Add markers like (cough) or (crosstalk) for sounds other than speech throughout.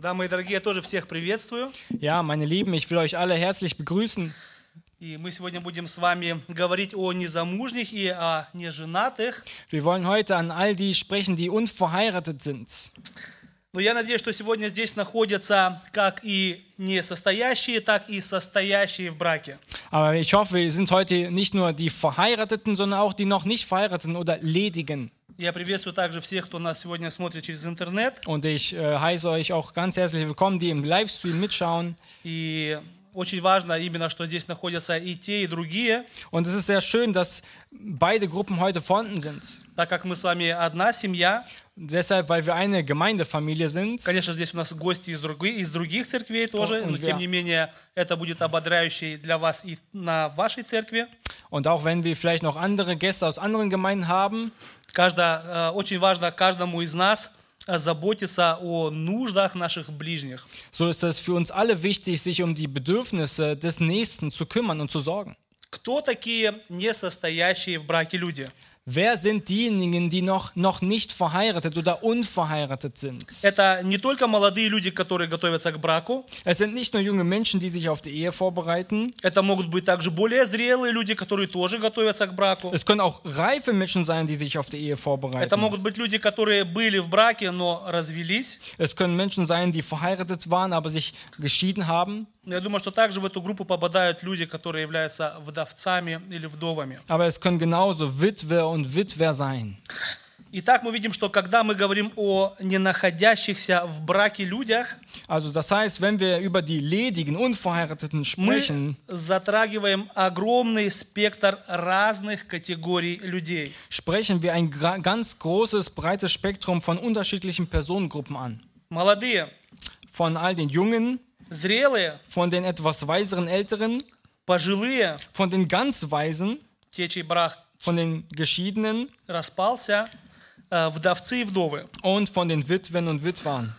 Да, мои дорогие, я тоже всех приветствую. Ja, meine Lieben, ich will euch alle herzlich begrüßen. И мы сегодня будем с вами говорить о незамужних и о неженатых. Wir wollen heute an all die sprechen, die unverheiratet sind. Но я надеюсь, что сегодня здесь находятся как и несостоящие, так и состоящие в браке. Aber ich hoffe, wir sind heute nicht nur die Verheirateten, sondern auch die noch nicht Verheirateten oder Ledigen. Я приветствую также всех, кто нас сегодня смотрит через интернет. Und ich äh, heiße euch auch ganz herzlich willkommen, die im Livestream mitschauen. И очень важно именно, что здесь находятся и те, и другие, Und es ist sehr schön, dass beide Gruppen heute vorhanden sind. так как мы с вами одна семья. Deshalb, weil wir eine Gemeindefamilie sind. Конечно, здесь у нас гости из, други- из других церквей тоже, он но вя- тем не менее это будет ободряющий для вас и на вашей церкви. Und auch wenn wir vielleicht noch andere Gäste aus anderen Gemeinden haben, Каждо, э, очень важно каждому из нас э, заботиться о нуждах наших ближних. so ist es für uns alle wichtig, sich um die Bedürfnisse des Nächsten zu kümmern und zu sorgen. Кто такие несостоящие в браке люди? Wer sind diejenigen, die noch, noch nicht verheiratet oder unverheiratet sind? Это не только молодые люди, которые готовятся к браку, Es sind nicht nur junge Menschen, die sich auf die Ehe vorbereiten. это могут быть также более зрелые люди, которые тоже готовятся к браку. Es können auch reife Menschen sein, die sich auf die Ehe Это vorbereiten. могут быть люди, которые были в браке, но развелись. Es können Menschen sein, die verheiratet waren, aber sich geschieden haben. Но я думаю, что также в эту группу попадают люди, которые являются вдовцами или вдовами. Aber es können genauso Witwe und Witwer sein. Итак, мы видим, что когда мы говорим о не находящихся в браке людях, Also das heißt, wenn wir über die ledigen, unverheirateten мы sprechen, затрагиваем огромный спектр разных категорий людей. sprechen wir ein gra- ganz großes, breites Spektrum von unterschiedlichen Personengruppen an. Молодые, Von all den Jungen, зрелые, von den etwas weiseren Älteren, пожилые, von den ganz Weisen, те, чей брак von den Geschiedenen распался, э, вдовцы и вдовы. und von den Witwen und Witwern.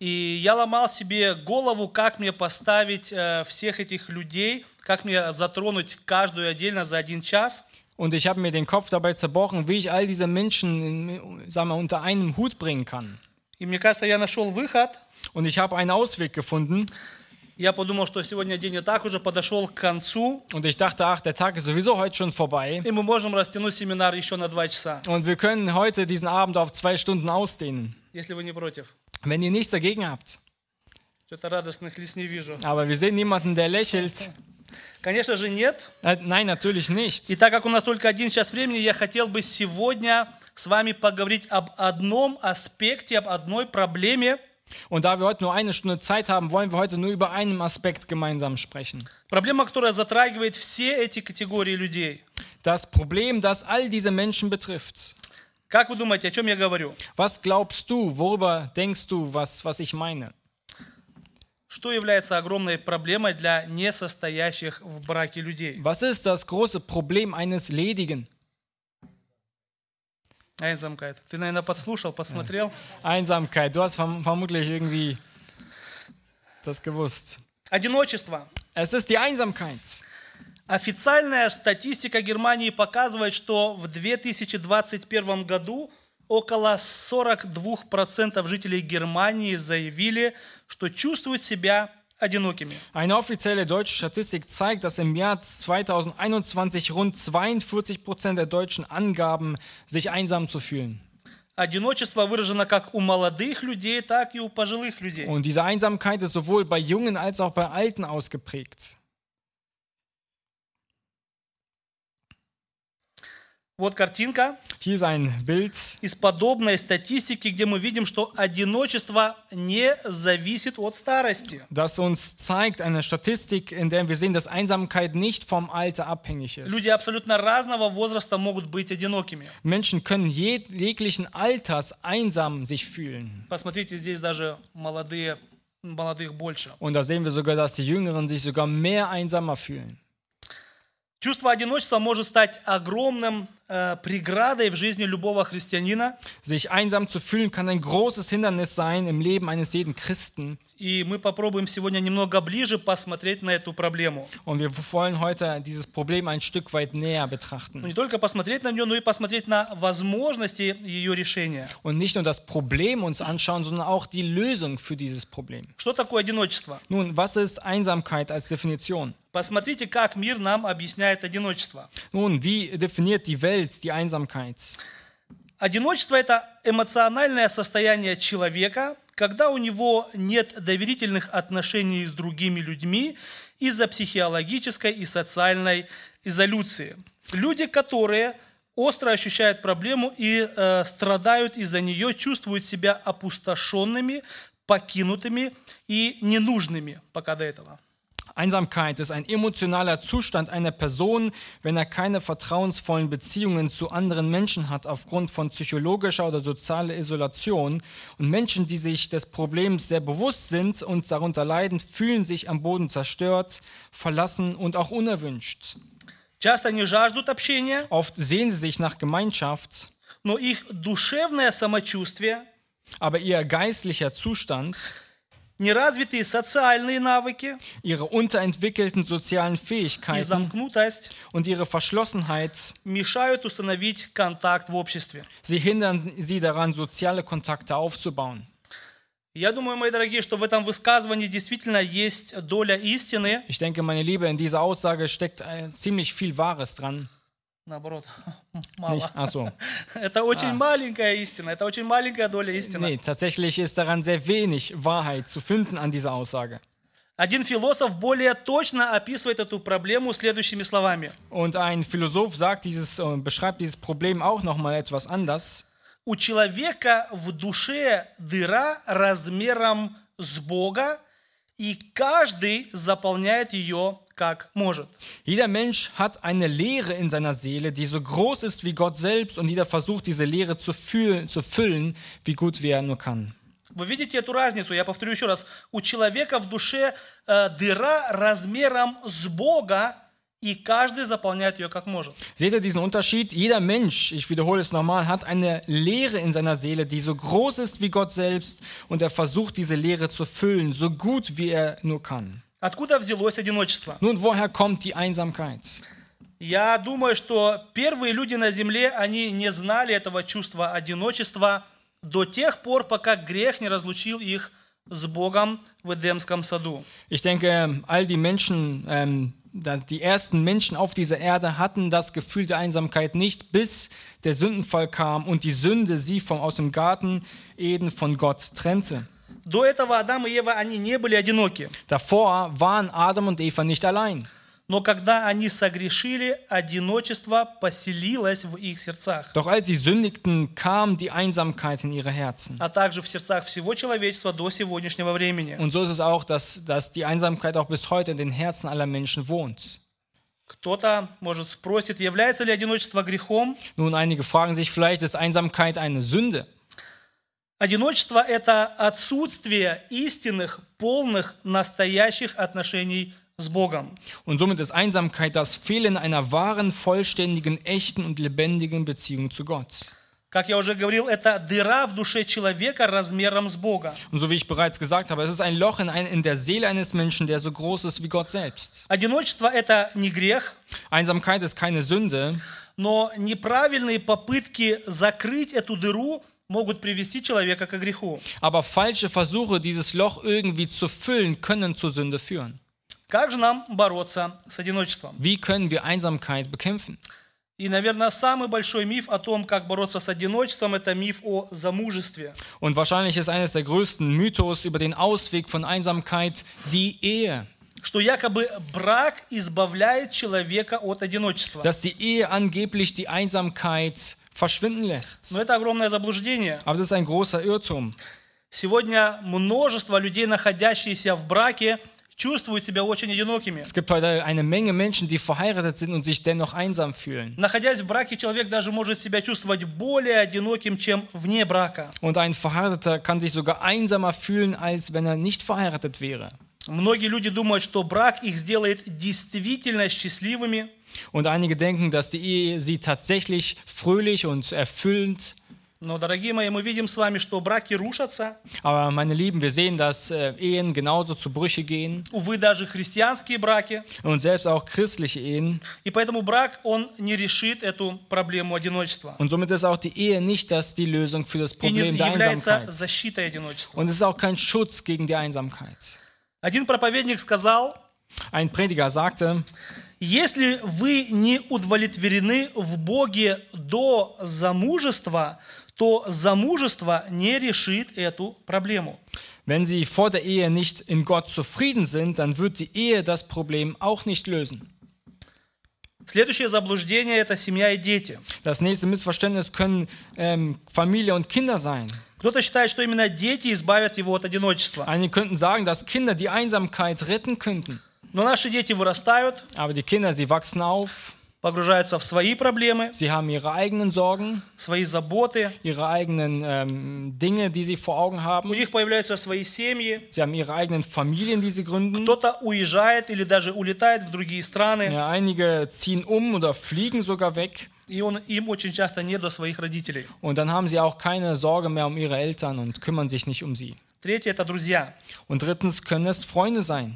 И я ломал себе голову, как мне поставить э, всех этих людей, как мне затронуть каждую отдельно за один час. Und ich habe mir den Kopf dabei zerbrochen, wie ich all diese Menschen in, sagen wir, unter einen Hut bringen kann. И мне кажется, я нашел выход. Und ich habe einen Ausweg gefunden. Я подумал, что сегодня день и так уже подошел к концу, Und ich dachte, ach, der Tag ist sowieso heute schon vorbei. и мы можем растянуть семинар еще на два часа, Und wir können heute diesen Abend auf zwei Stunden ausdehnen, если вы не против. wenn ihr nichts dagegen habt. Что-то радостных лиц не вижу. Aber wir sehen niemanden, der lächelt. Конечно же, нет. Äh, nein, natürlich nicht. И так как у нас только один час времени, я хотел бы сегодня с вами поговорить об одном аспекте, об одной проблеме, Und da wir heute nur eine Stunde Zeit haben, wollen wir heute nur über einen Aspekt gemeinsam sprechen. проблема, которая затрагивает все эти категории людей. Das Problem, das all diese Menschen betrifft. Как вы думаете, о чем я говорю? Was glaubst du, worüber denkst du, was, was ich meine? Что является огромной проблемой для несостоящих в браке людей? Was ist das große Problem eines Ledigen? Айнзамкайт. Ты, наверное, подслушал, посмотрел. (laughs) Einsamkeit. Du hast verm vermutlich irgendwie das gewusst. Одиночество. Es ist die Einsamkeit. Официальная статистика Германии показывает, что в 2021 году около 42% жителей Германии заявили, что чувствуют себя одинокими. Eine offizielle deutsche Statistik zeigt, dass im Jahr 2021 rund 42 Prozent der Deutschen angaben, sich einsam zu fühlen. Одиночество выражено как у молодых людей, так и у пожилых людей. Und diese Einsamkeit ist sowohl bei Jungen als auch bei Alten ausgeprägt. Вот картинка Hier ist ein Bild из подобной статистики, где мы видим, что одиночество не зависит от старости. das uns zeigt, eine Statistik, in der wir sehen, dass Einsamkeit nicht vom Alter abhängig ist. Люди абсолютно разного возраста могут быть одинокими. Menschen können jeg jeglichen Alters einsam sich fühlen. Посмотрите, здесь даже молодые, молодых больше. Und da sehen wir sogar, dass die Jüngeren sich sogar mehr einsamer fühlen. Чувство одиночества может стать огромным Sich einsam zu fühlen kann ein großes Hindernis sein im Leben eines jeden Christen. Und wir wollen heute dieses Problem ein Stück weit näher betrachten. Und nicht nur das Problem uns anschauen, sondern auch die Lösung für dieses Problem. Nun, was ist Einsamkeit als Definition? Nun, wie definiert die Welt die Einsamkeit? Одиночество – это эмоциональное состояние человека, когда у него нет доверительных отношений с другими людьми из-за психологической и социальной изолюции. Люди, которые остро ощущают проблему и э, страдают из-за нее, чувствуют себя опустошенными, покинутыми и ненужными пока до этого. Einsamkeit ist ein emotionaler Zustand einer Person, wenn er keine vertrauensvollen Beziehungen zu anderen Menschen hat aufgrund von psychologischer oder sozialer Isolation. Und Menschen, die sich des Problems sehr bewusst sind und darunter leiden, fühlen sich am Boden zerstört, verlassen und auch unerwünscht. Часто они жаждут общения, Oft sehen sie sich nach Gemeinschaft, но их душевное самочувствие, aber ihr geistlicher Zustand, неразвитые социальные навыки ihre unterentwickelten sozialen и Fähigkeiten замкнутость und ihre Verschlossenheit мешают установить контакт в обществе. Sie hindern sie daran, soziale Kontakte aufzubauen. Я думаю, мои дорогие, что в этом высказывании действительно есть доля истины. Ich denke, meine Liebe, in dieser Aussage steckt äh, ziemlich viel Wahres dran. Наоборот, (laughs) мало. Ach (laughs) so. Это очень маленькая истина, это очень маленькая доля истины. Nee, tatsächlich ist daran sehr wenig Wahrheit zu finden an dieser Aussage. Один философ более точно описывает эту проблему следующими словами. Und ein Philosoph sagt dieses, äh, beschreibt dieses Problem auch nochmal etwas anders. У человека в душе дыра размером с Бога, и каждый заполняет ее как может. Jeder Mensch hat eine Leere in seiner Seele, die so groß ist wie Gott selbst und jeder versucht, diese Leere zu, fühlen, zu füllen, wie gut wie er nur kann. Вы видите эту разницу? Я повторю еще раз. У человека в душе э, дыра размером с Бога, и каждый заполняет ее как может. Seht ihr diesen Unterschied? Jeder Mensch, ich wiederhole es nochmal, hat eine Leere in seiner Seele, die so groß ist wie Gott selbst und er versucht, diese Leere zu füllen, so gut wie er nur kann. Откуда взялось одиночество? Nun, woher kommt die Einsamkeit? Я думаю, что первые люди на земле, они не знали этого чувства одиночества до тех пор, пока грех не разлучил их с Богом в Эдемском саду. Ich denke, all die Menschen, ähm, da- die ersten Menschen auf dieser Erde hatten das Gefühl der Einsamkeit nicht, bis der Sündenfall kam und die Sünde sie vom, aus dem Garten Eden von Gott trennte. До этого Адам и Ева, они не были одиноки. Davor waren Adam und Eva nicht allein. Но когда они согрешили, одиночество поселилось в их сердцах, Doch als sie sündigten, kam die Einsamkeit in ihre Herzen. а также в сердцах всего человечества до сегодняшнего времени. Und so ist es auch, dass, dass die Einsamkeit auch bis heute in den Herzen aller Menschen wohnt. Кто-то, может, спросит, является ли одиночество грехом? Nun, einige fragen sich vielleicht, ist Einsamkeit eine Sünde? Одиночество – это отсутствие истинных, полных, настоящих отношений с Богом. Und somit ist Einsamkeit das Fehlen einer wahren, vollständigen, echten und lebendigen Beziehung zu Gott. Как я уже говорил, это дыра в душе человека размером с Бога. Und so wie ich bereits gesagt habe, es ist ein Loch in, ein, in der Seele eines Menschen, der so groß ist wie Gott selbst. Одиночество – это не грех, Einsamkeit ist keine Sünde, но неправильные попытки закрыть эту дыру могут привести человека к греху. aber falsche Versuche, dieses Loch irgendwie zu füllen, können zur Sünde führen. Как же нам бороться с одиночеством? Wie können wir Einsamkeit bekämpfen? И, наверное, самый большой миф о том, как бороться с одиночеством, это миф о замужестве. Und wahrscheinlich ist eines der größten Mythos über den Ausweg von Einsamkeit die Ehe. Что якобы брак избавляет человека от одиночества. Dass die Ehe angeblich die Einsamkeit verschwinden lässt. Но это огромное заблуждение. Aber das ist ein großer Irrtum. Сегодня множество людей, находящиеся в браке, чувствуют себя очень одинокими. Es gibt heute eine Menge Menschen, die verheiratet sind und sich dennoch einsam fühlen. Находясь в браке, человек даже может себя чувствовать более одиноким, чем вне брака. Und ein Verheirateter kann sich sogar einsamer fühlen, als wenn er nicht verheiratet wäre. Многие люди думают, что брак их сделает действительно счастливыми, Und einige denken, dass die Ehe sie tatsächlich fröhlich und erfüllend. Но, дорогие мои, мы видим с вами, что браки рушатся. Aber meine Lieben, wir sehen, dass äh, Ehen genauso zu Brüche gehen Увы, даже христианские браки. und selbst auch christliche Ehen. И поэтому брак, он не решит эту проблему одиночества. Und somit ist auch die Ehe nicht das die Lösung für das И не Problem der является Einsamkeit. защитой одиночества. Und es ist auch kein Schutz gegen die Einsamkeit. Один проповедник сказал, Ein Prediger sagte, если вы не удовлетворены в Боге до замужества, то замужество не решит эту проблему. wenn sie vor der Ehe nicht in Gott zufrieden sind, dann wird die Ehe das Problem auch nicht lösen. Следующее заблуждение – это семья и дети. Das nächste Missverständnis können ähm, Familie und Kinder sein. Кто-то считает, что именно дети избавят его от одиночества. Einige könnten sagen, dass Kinder die Einsamkeit retten könnten. Но наши дети вырастают, Aber die Kinder, sie wachsen auf, погружаются в свои проблемы, sie haben ihre eigenen Sorgen, свои заботы, ihre eigenen ähm, Dinge, die sie vor Augen у haben. них появляются свои семьи, Sie haben ihre eigenen Familien, die sie gründen. кто-то уезжает или даже улетает в другие страны, Ja, einige ziehen um oder fliegen sogar weg. и он, им очень часто не до своих родителей. Und dann haben sie auch keine Sorge mehr um ihre Eltern und kümmern sich nicht um sie. Третье – это друзья. Und drittens können es Freunde sein.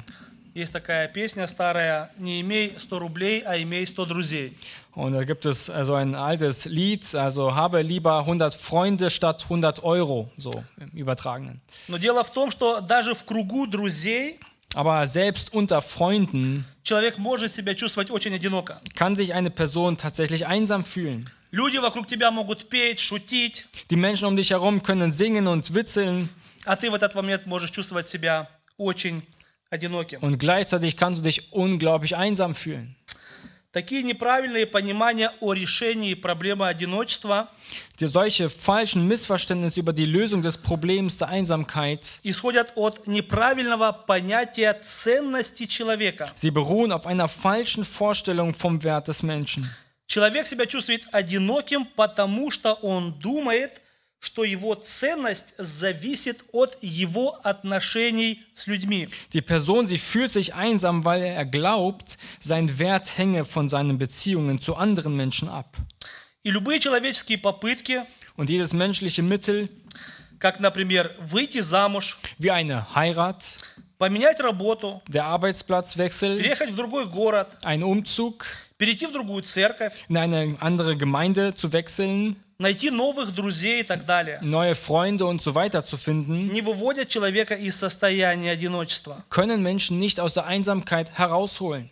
Есть такая песня старая «Не имей 100 рублей, а имей 100 друзей». Und da gibt es also ein altes Lied, also habe lieber 100 Freunde statt 100 Euro, so im Übertragenen. Но дело в том, что даже в кругу друзей Aber selbst unter Freunden человек может себя чувствовать очень одиноко. kann sich eine Person tatsächlich einsam fühlen. Люди вокруг тебя могут петь, шутить, Die Menschen um dich herum können singen und witzeln а ты в этот момент можешь чувствовать себя очень одиноким. und gleichzeitig kannst du dich unglaublich einsam fühlen. Такие неправильные понимания о решении проблемы одиночества Die solche falschen Missverständnisse über die Lösung des Problems der Einsamkeit, исходят от неправильного понятия ценности человека. sie beruhen auf einer falschen Vorstellung vom Wert des Menschen. Человек себя чувствует одиноким, потому что он думает, что его ценность зависит от его отношений с людьми. Die Person, sie fühlt sich einsam, weil er glaubt, sein Wert hänge von seinen Beziehungen zu anderen Menschen ab. И любые человеческие попытки, Und jedes menschliche Mittel, как, например, выйти замуж, wie eine Heirat, поменять работу, der Arbeitsplatzwechsel, переехать в другой город, ein Umzug, перейти в другую церковь, in eine andere Gemeinde zu wechseln, найти новых друзей и так далее, neue Freunde und so weiter zu finden, не выводят человека из состояния одиночества. können Menschen nicht aus der Einsamkeit herausholen.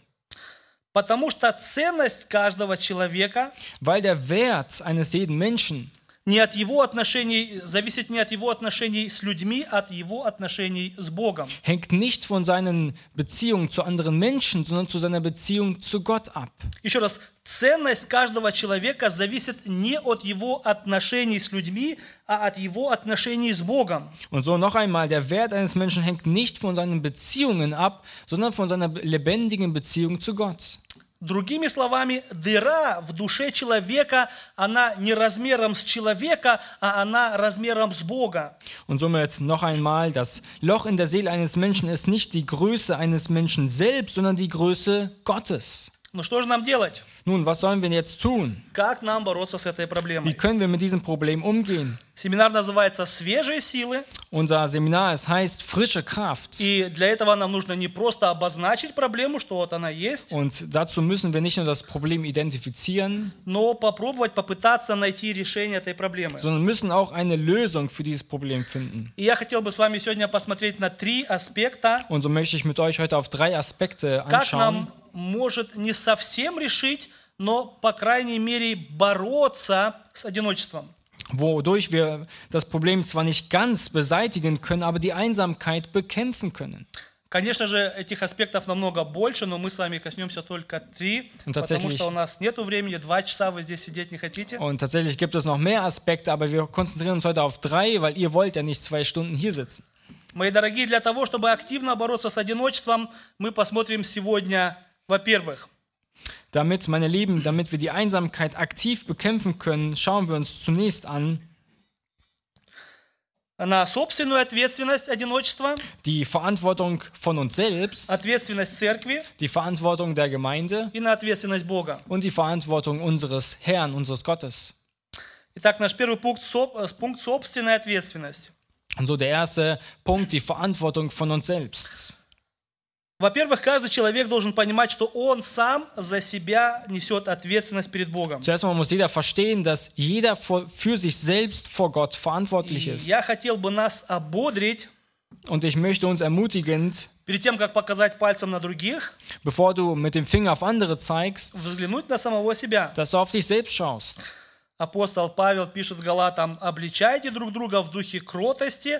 Потому что ценность каждого человека Weil der Wert eines jeden Menschen не от его отношений, зависит не от его отношений с людьми, а от его отношений с Богом. hängt nicht von seinen Beziehungen zu anderen Menschen, sondern zu seiner Beziehung zu Gott ab. Еще раз, ценность каждого человека зависит не от его отношений с людьми, а от его отношений с Богом. Und so noch einmal, der Wert eines Menschen hängt nicht von seinen Beziehungen ab, sondern von seiner lebendigen Beziehung zu Gott. Другими словами, дыра в душе человека, она не размером с человека, а она размером с Бога. Und somit noch einmal, das Loch in der Seele eines Menschen ist nicht die Größe eines Menschen selbst, sondern die Größe Gottes. Ну что же нам делать? Nun, was sollen wir jetzt tun? Как нам бороться с этой Wie проблемой? können wir mit diesem Problem umgehen? Семинар называется «Свежие силы», Unser Seminar, es heißt frische Kraft. и для этого нам нужно не просто обозначить проблему, что вот она есть, Und dazu müssen wir nicht nur das Problem identifizieren, но попробовать, попытаться найти решение этой проблемы. sondern müssen auch eine Lösung für dieses Problem finden. И я хотел бы с вами сегодня посмотреть на три аспекта, Und so möchte ich mit euch heute auf drei Aspekte как anschauen, нам может не совсем решить, но, по крайней мере, бороться с одиночеством. wodurch wir das Problem zwar nicht ganz beseitigen können, aber die Einsamkeit bekämpfen können. Конечно же, этих аспектов намного больше, но мы с вами коснемся только три, Ну, потому что у нас нет времени, два часа вы здесь сидеть не хотите. Und tatsächlich gibt es noch mehr Aspekte, aber wir konzentrieren uns heute auf drei, weil ihr wollt ja nicht zwei Stunden hier sitzen. Мои дорогие, для того, чтобы активно бороться с одиночеством, мы посмотрим сегодня, во-первых, Damit, meine Lieben, damit wir die Einsamkeit aktiv bekämpfen können, schauen wir uns zunächst an, на собственную ответственность одиночества, die Verantwortung von uns selbst, ответственность церкви die Verantwortung der Gemeinde и на ответственность Бога. und die Verantwortung unseres Herrn, unseres Gottes. Итак, наш первый пункт, соб- э, пункт собственная ответственность. Und so der erste Punkt, die Verantwortung von uns selbst. Во-первых, каждый человек должен понимать, что он сам за себя несет ответственность перед Богом. Zuerst einmal muss jeder verstehen, dass jeder für sich selbst vor Gott verantwortlich ist. я хотел бы нас ободрить Und ich möchte uns ermutigend, перед тем, как показать пальцем на других, bevor du mit dem Finger auf andere zeigst, взглянуть на самого себя. dass du auf dich selbst schaust. Апостол Павел пишет Галатам, обличайте друг друга в духе кротости,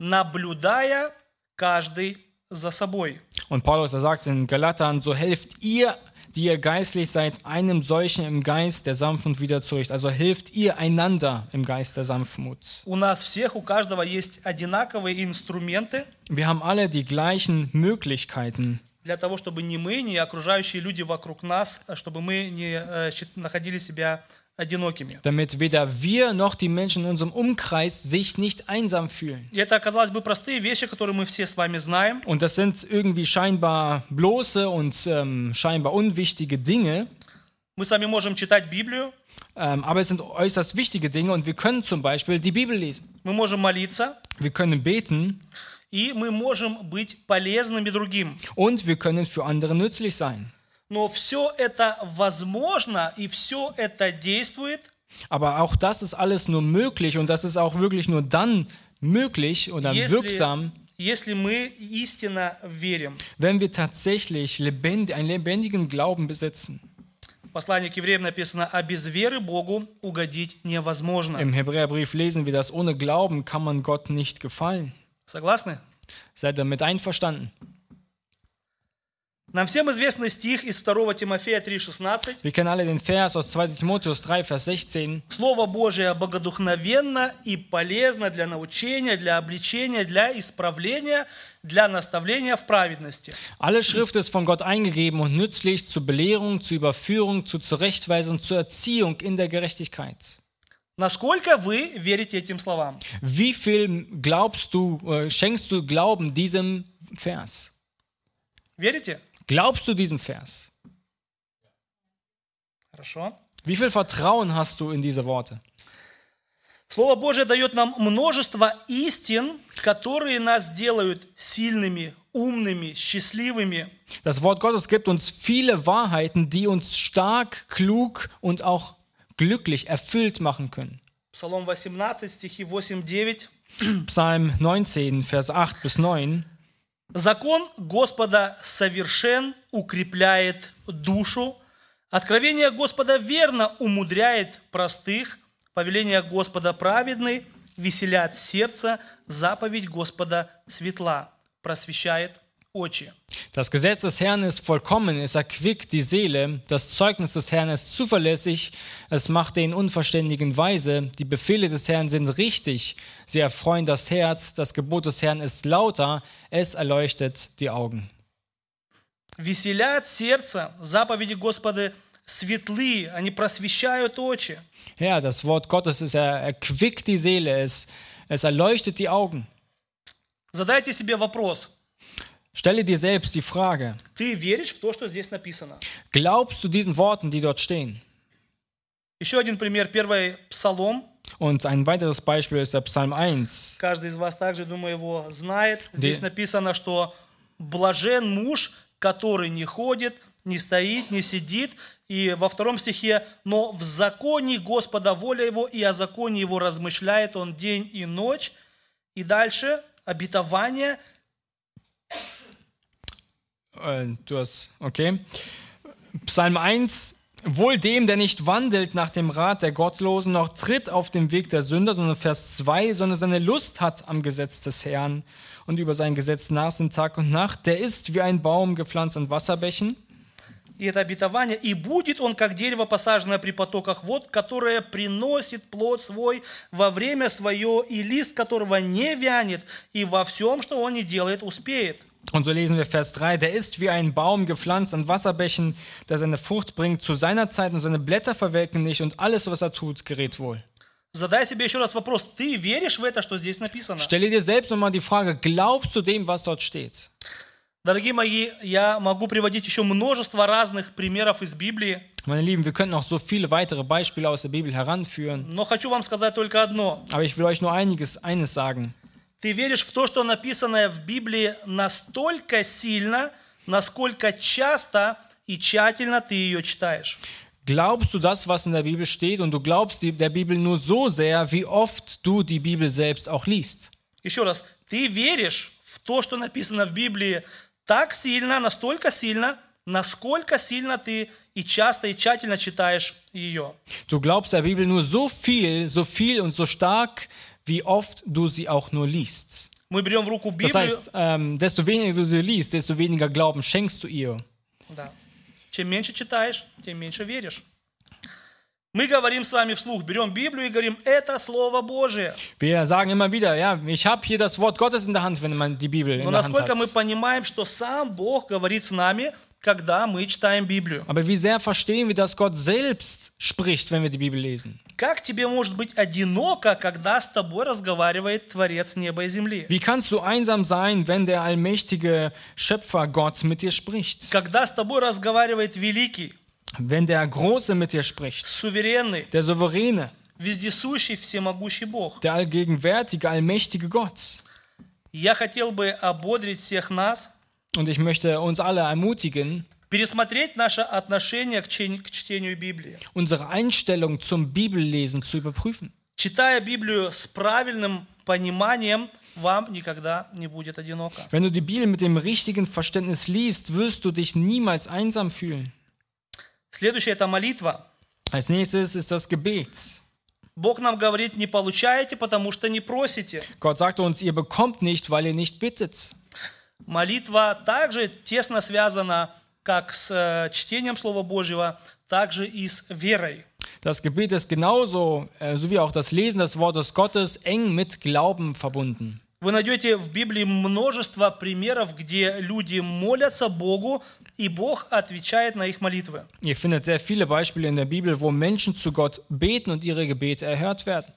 наблюдая каждый за собой. Und Paulus, er sagt in Galatern, so helft ihr, die ihr geistlich seid, einem solchen im Geist der Sanftmut wieder zurecht. Also helft ihr einander im Geist der Sanftmut. У нас всех, у каждого есть одинаковые инструменты Wir haben alle die gleichen Möglichkeiten, для того, чтобы ни мы, ни окружающие люди вокруг нас, а чтобы мы не э, щит- находили себя одинокими. damit weder wir noch die Menschen in unserem Umkreis sich nicht einsam fühlen. Und das sind irgendwie scheinbar bloße und ähm, scheinbar unwichtige Dinge. Ähm, aber es sind äußerst wichtige Dinge und wir können zum Beispiel die Bibel lesen. Wir können beten. Und wir können für andere nützlich sein Но все это возможно и все это действует, Aber auch das ist alles nur möglich und das ist auch wirklich nur dann möglich oder если, wirksam, если мы истинно верим. wenn wir tatsächlich lebend, einen lebendigen Glauben besitzen. В послании к евреям написано, а без веры Богу угодить невозможно. Im Hebräerbrief lesen wir das, ohne Glauben kann man Gott nicht gefallen. Согласны? Seid ihr damit einverstanden? Нам всем известный стих из 2 Тимофея 3,16. Wir kennen alle den Vers aus 2 Timotheus 3, Vers 16. Слово Божие богодухновенно и полезно для научения, для обличения, для исправления, для наставления в праведности. Alle Schrift ist von Gott eingegeben und nützlich zur Belehrung, zur Überführung, zur Zurechtweisung, zur Erziehung in der Gerechtigkeit. Насколько вы верите этим словам? Wie viel glaubst du, äh, schenkst du Glauben diesem Vers? Верите? Glaubst du diesem Vers? Хорошо. Wie viel Vertrauen hast du in diese Worte? Слово Божие дает нам множество истин, которые нас делают сильными, умными, счастливыми. Das Wort Gottes gibt uns viele Wahrheiten, die uns stark, klug und auch glücklich erfüllt machen können. Псалом 18, стихи 8-9. Psalm 19, Vers 8 bis 9. Закон Господа совершен, укрепляет душу. Откровение Господа верно умудряет простых. Повеление Господа праведны, веселят сердце. Заповедь Господа светла, просвещает очи. Das Gesetz des Herrn ist vollkommen, es erquickt die Seele. Das Zeugnis des Herrn ist zuverlässig, es macht den Unverständigen weise. Die Befehle des Herrn sind richtig, sie erfreuen das Herz. Das Gebot des Herrn ist lauter, es erleuchtet die Augen. Веселят сердце. Заповеди Господа светлы, они просвещают очи. Ja, das Wort Gottes ist, er erquickt die Seele, es, es erleuchtet die Augen. Задайте себе вопрос. Stelle dir selbst die Frage, Ты веришь в то, что здесь написано? glaubst du diesen Worten, die dort stehen? Еще один пример. Первый псалом. Und ein weiteres Beispiel ist der Psalm 1. Каждый из вас также, думаю, его знает. Здесь Где? написано, что блажен муж, который не ходит, не стоит, не сидит. И во втором стихе, но в законе Господа воля его, и о законе его размышляет он день и ночь. И дальше обетование. Äh, du hast, okay. Psalm 1. Wohl dem, der nicht wandelt nach dem Rat der Gottlosen, noch tritt auf dem Weg der Sünder, sondern Vers 2, sondern seine Lust hat am Gesetz des Herrn und über sein Gesetz nachsinnt Tag und Nacht, der ist wie ein Baum gepflanzt an Wasserbächen. И это обетование. И будет он, как дерево, посаженное при потоках вод, которое приносит плод свой во время свое, и лист которого не вянет, и во всем, что он не делает, успеет. Und so lesen wir Vers 3, der ist wie ein Baum gepflanzt an Wasserbächen, der seine Frucht bringt zu seiner Zeit und seine Blätter verwelken nicht und alles, was er tut, gerät wohl. Задай себе еще раз вопрос, ты веришь в это, что здесь написано? Stelle dir selbst nochmal die Frage, glaubst du dem, was dort steht? Дорогие мои, я могу приводить еще множество разных примеров из Библии, Meine Lieben, wir könnten auch so viele weitere Beispiele aus der Bibel heranführen. но хочу вам сказать только одно. Aber ich will euch nur einiges, eines sagen. Ты веришь в то, что написанное в Библии настолько сильно, насколько часто и тщательно ты ее читаешь. Glaubst du das, was in der Bibel steht, und du glaubst der Bibel nur so sehr, wie oft du die Bibel selbst auch liest? Еще раз, ты веришь в то, что написано в Библии так сильно, настолько сильно, насколько сильно ты и часто и тщательно читаешь ее. Du glaubst der Bibel nur so viel, so viel und so stark, wie oft du sie auch nur liest. Мы берем в руку Das Библию, heißt, ähm, desto weniger du sie liest, desto weniger Glauben schenkst du ihr. Да. Чем меньше читаешь, тем меньше веришь. Мы говорим с вами вслух, берем Библию и говорим, это Слово Божие. Wir sagen immer wieder, ja, ich habe hier das Wort Gottes in der Hand, wenn man die Bibel in Но der Hand насколько мы hat. понимаем, что сам Бог говорит с нами, когда мы читаем Библию. Aber wie sehr verstehen wir, dass Gott selbst spricht, wenn wir die Bibel lesen? Как тебе может быть одиноко, когда с тобой разговаривает Творец неба и земли? Wie kannst du einsam sein, wenn der allmächtige Schöpfer Gott mit dir spricht? Когда с тобой разговаривает великий, Wenn der Große mit dir spricht, суверенный, der Souveräne, вездесущий, всемогущий Бог. der allgegenwärtige, allmächtige Gott. Я хотел бы ободрить всех нас, Und ich möchte uns alle ermutigen, пересмотреть наше отношение к чтению, к чтению Библии. unsere Einstellung zum Bibellesen zu überprüfen. Читая Библию с правильным пониманием, вам никогда не будет одиноко. Wenn du die Bibel mit dem richtigen Verständnis liest, wirst du dich niemals einsam fühlen. Следующее – это молитва. Als nächstes ist das Gebet. Бог нам говорит, не получаете, потому что не просите. Gott sagte uns, ihr bekommt nicht, weil ihr nicht bittet. Молитва также тесно связана как с э, чтением Слова Божьего, так же и с верой. Das Gebet ist genauso, äh, so wie auch das Lesen des Wortes Gottes, eng mit Glauben verbunden. Вы найдете в Библии множество примеров, где люди молятся Богу, и Бог отвечает на их молитвы. Ihr findet sehr viele Beispiele in der Bibel, wo Menschen zu Gott beten und ihre Gebete erhört werden.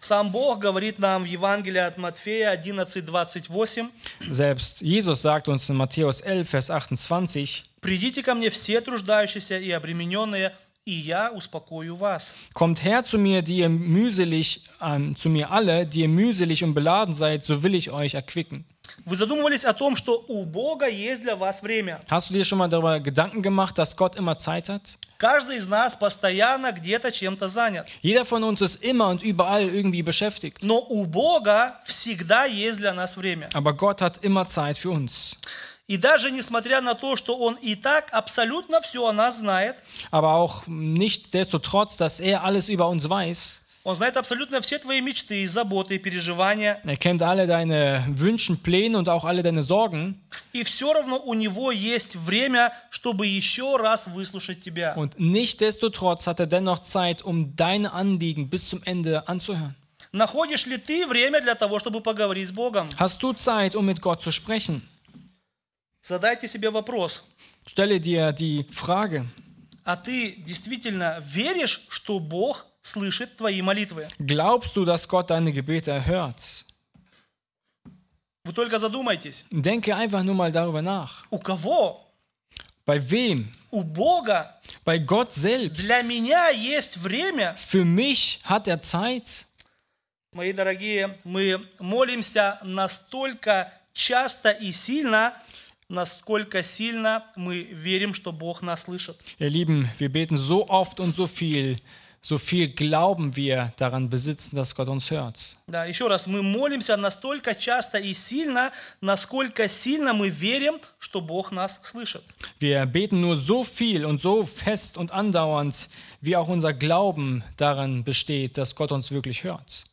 Сам Бог говорит нам в Евангелии от Матфея 11:28, Selbst Jesus sagt uns in Matthäus 11, Vers 28, «Придите ко мне все труждающиеся и обремененные, и я успокою вас». Kommt her zu mir, die ihr mühselig, ähm, zu mir alle, die ihr mühselig und beladen seid, so will ich euch erquicken. Вы задумывались о том, что у Бога есть для вас время? Hast du dir schon mal darüber Gedanken gemacht, dass Gott immer Zeit hat? Каждый из нас постоянно где-то чем-то занят. Jeder von uns ist immer und überall irgendwie beschäftigt. Но у Бога всегда есть для нас время. Aber Gott hat immer Zeit für uns. И даже несмотря на то, что Он и так абсолютно все о нас знает, Aber auch nicht destotrotz, dass er alles über uns weiß. Он знает абсолютно все твои мечты, заботы переживания, Er kennt alle deine Wünsche, Pläne und auch alle deine Sorgen. и все равно у Него есть время, чтобы еще раз выслушать тебя. Und nichtsdestotrotz hat er dennoch Zeit, um deine Anliegen bis zum Ende anzuhören. Находишь ли ты время для того, чтобы поговорить с Богом? Hast du Zeit, um mit Gott zu sprechen? Задайте себе вопрос. Stelle dir die Frage, А ты действительно веришь, что Бог слышит твои молитвы? glaubst du, dass Gott deine Gebete erhört? Вы только задумайтесь. Denke einfach nur mal darüber nach. У кого? Bei wem? У Бога Bei Gott selbst. для меня есть время. Für mich hat er Zeit. Мои дорогие, мы молимся настолько часто и сильно, насколько сильно мы верим, что Бог нас слышит. Ihr Lieben, wir beten so oft und so viel, so viel glauben wir daran besitzen, dass Gott uns hört. Да, еще раз, мы молимся настолько часто и сильно, насколько сильно мы верим, что Бог нас слышит. Wir beten nur so viel und so fest und andauernd, wie auch unser Glauben daran besteht, dass Gott uns wirklich hört.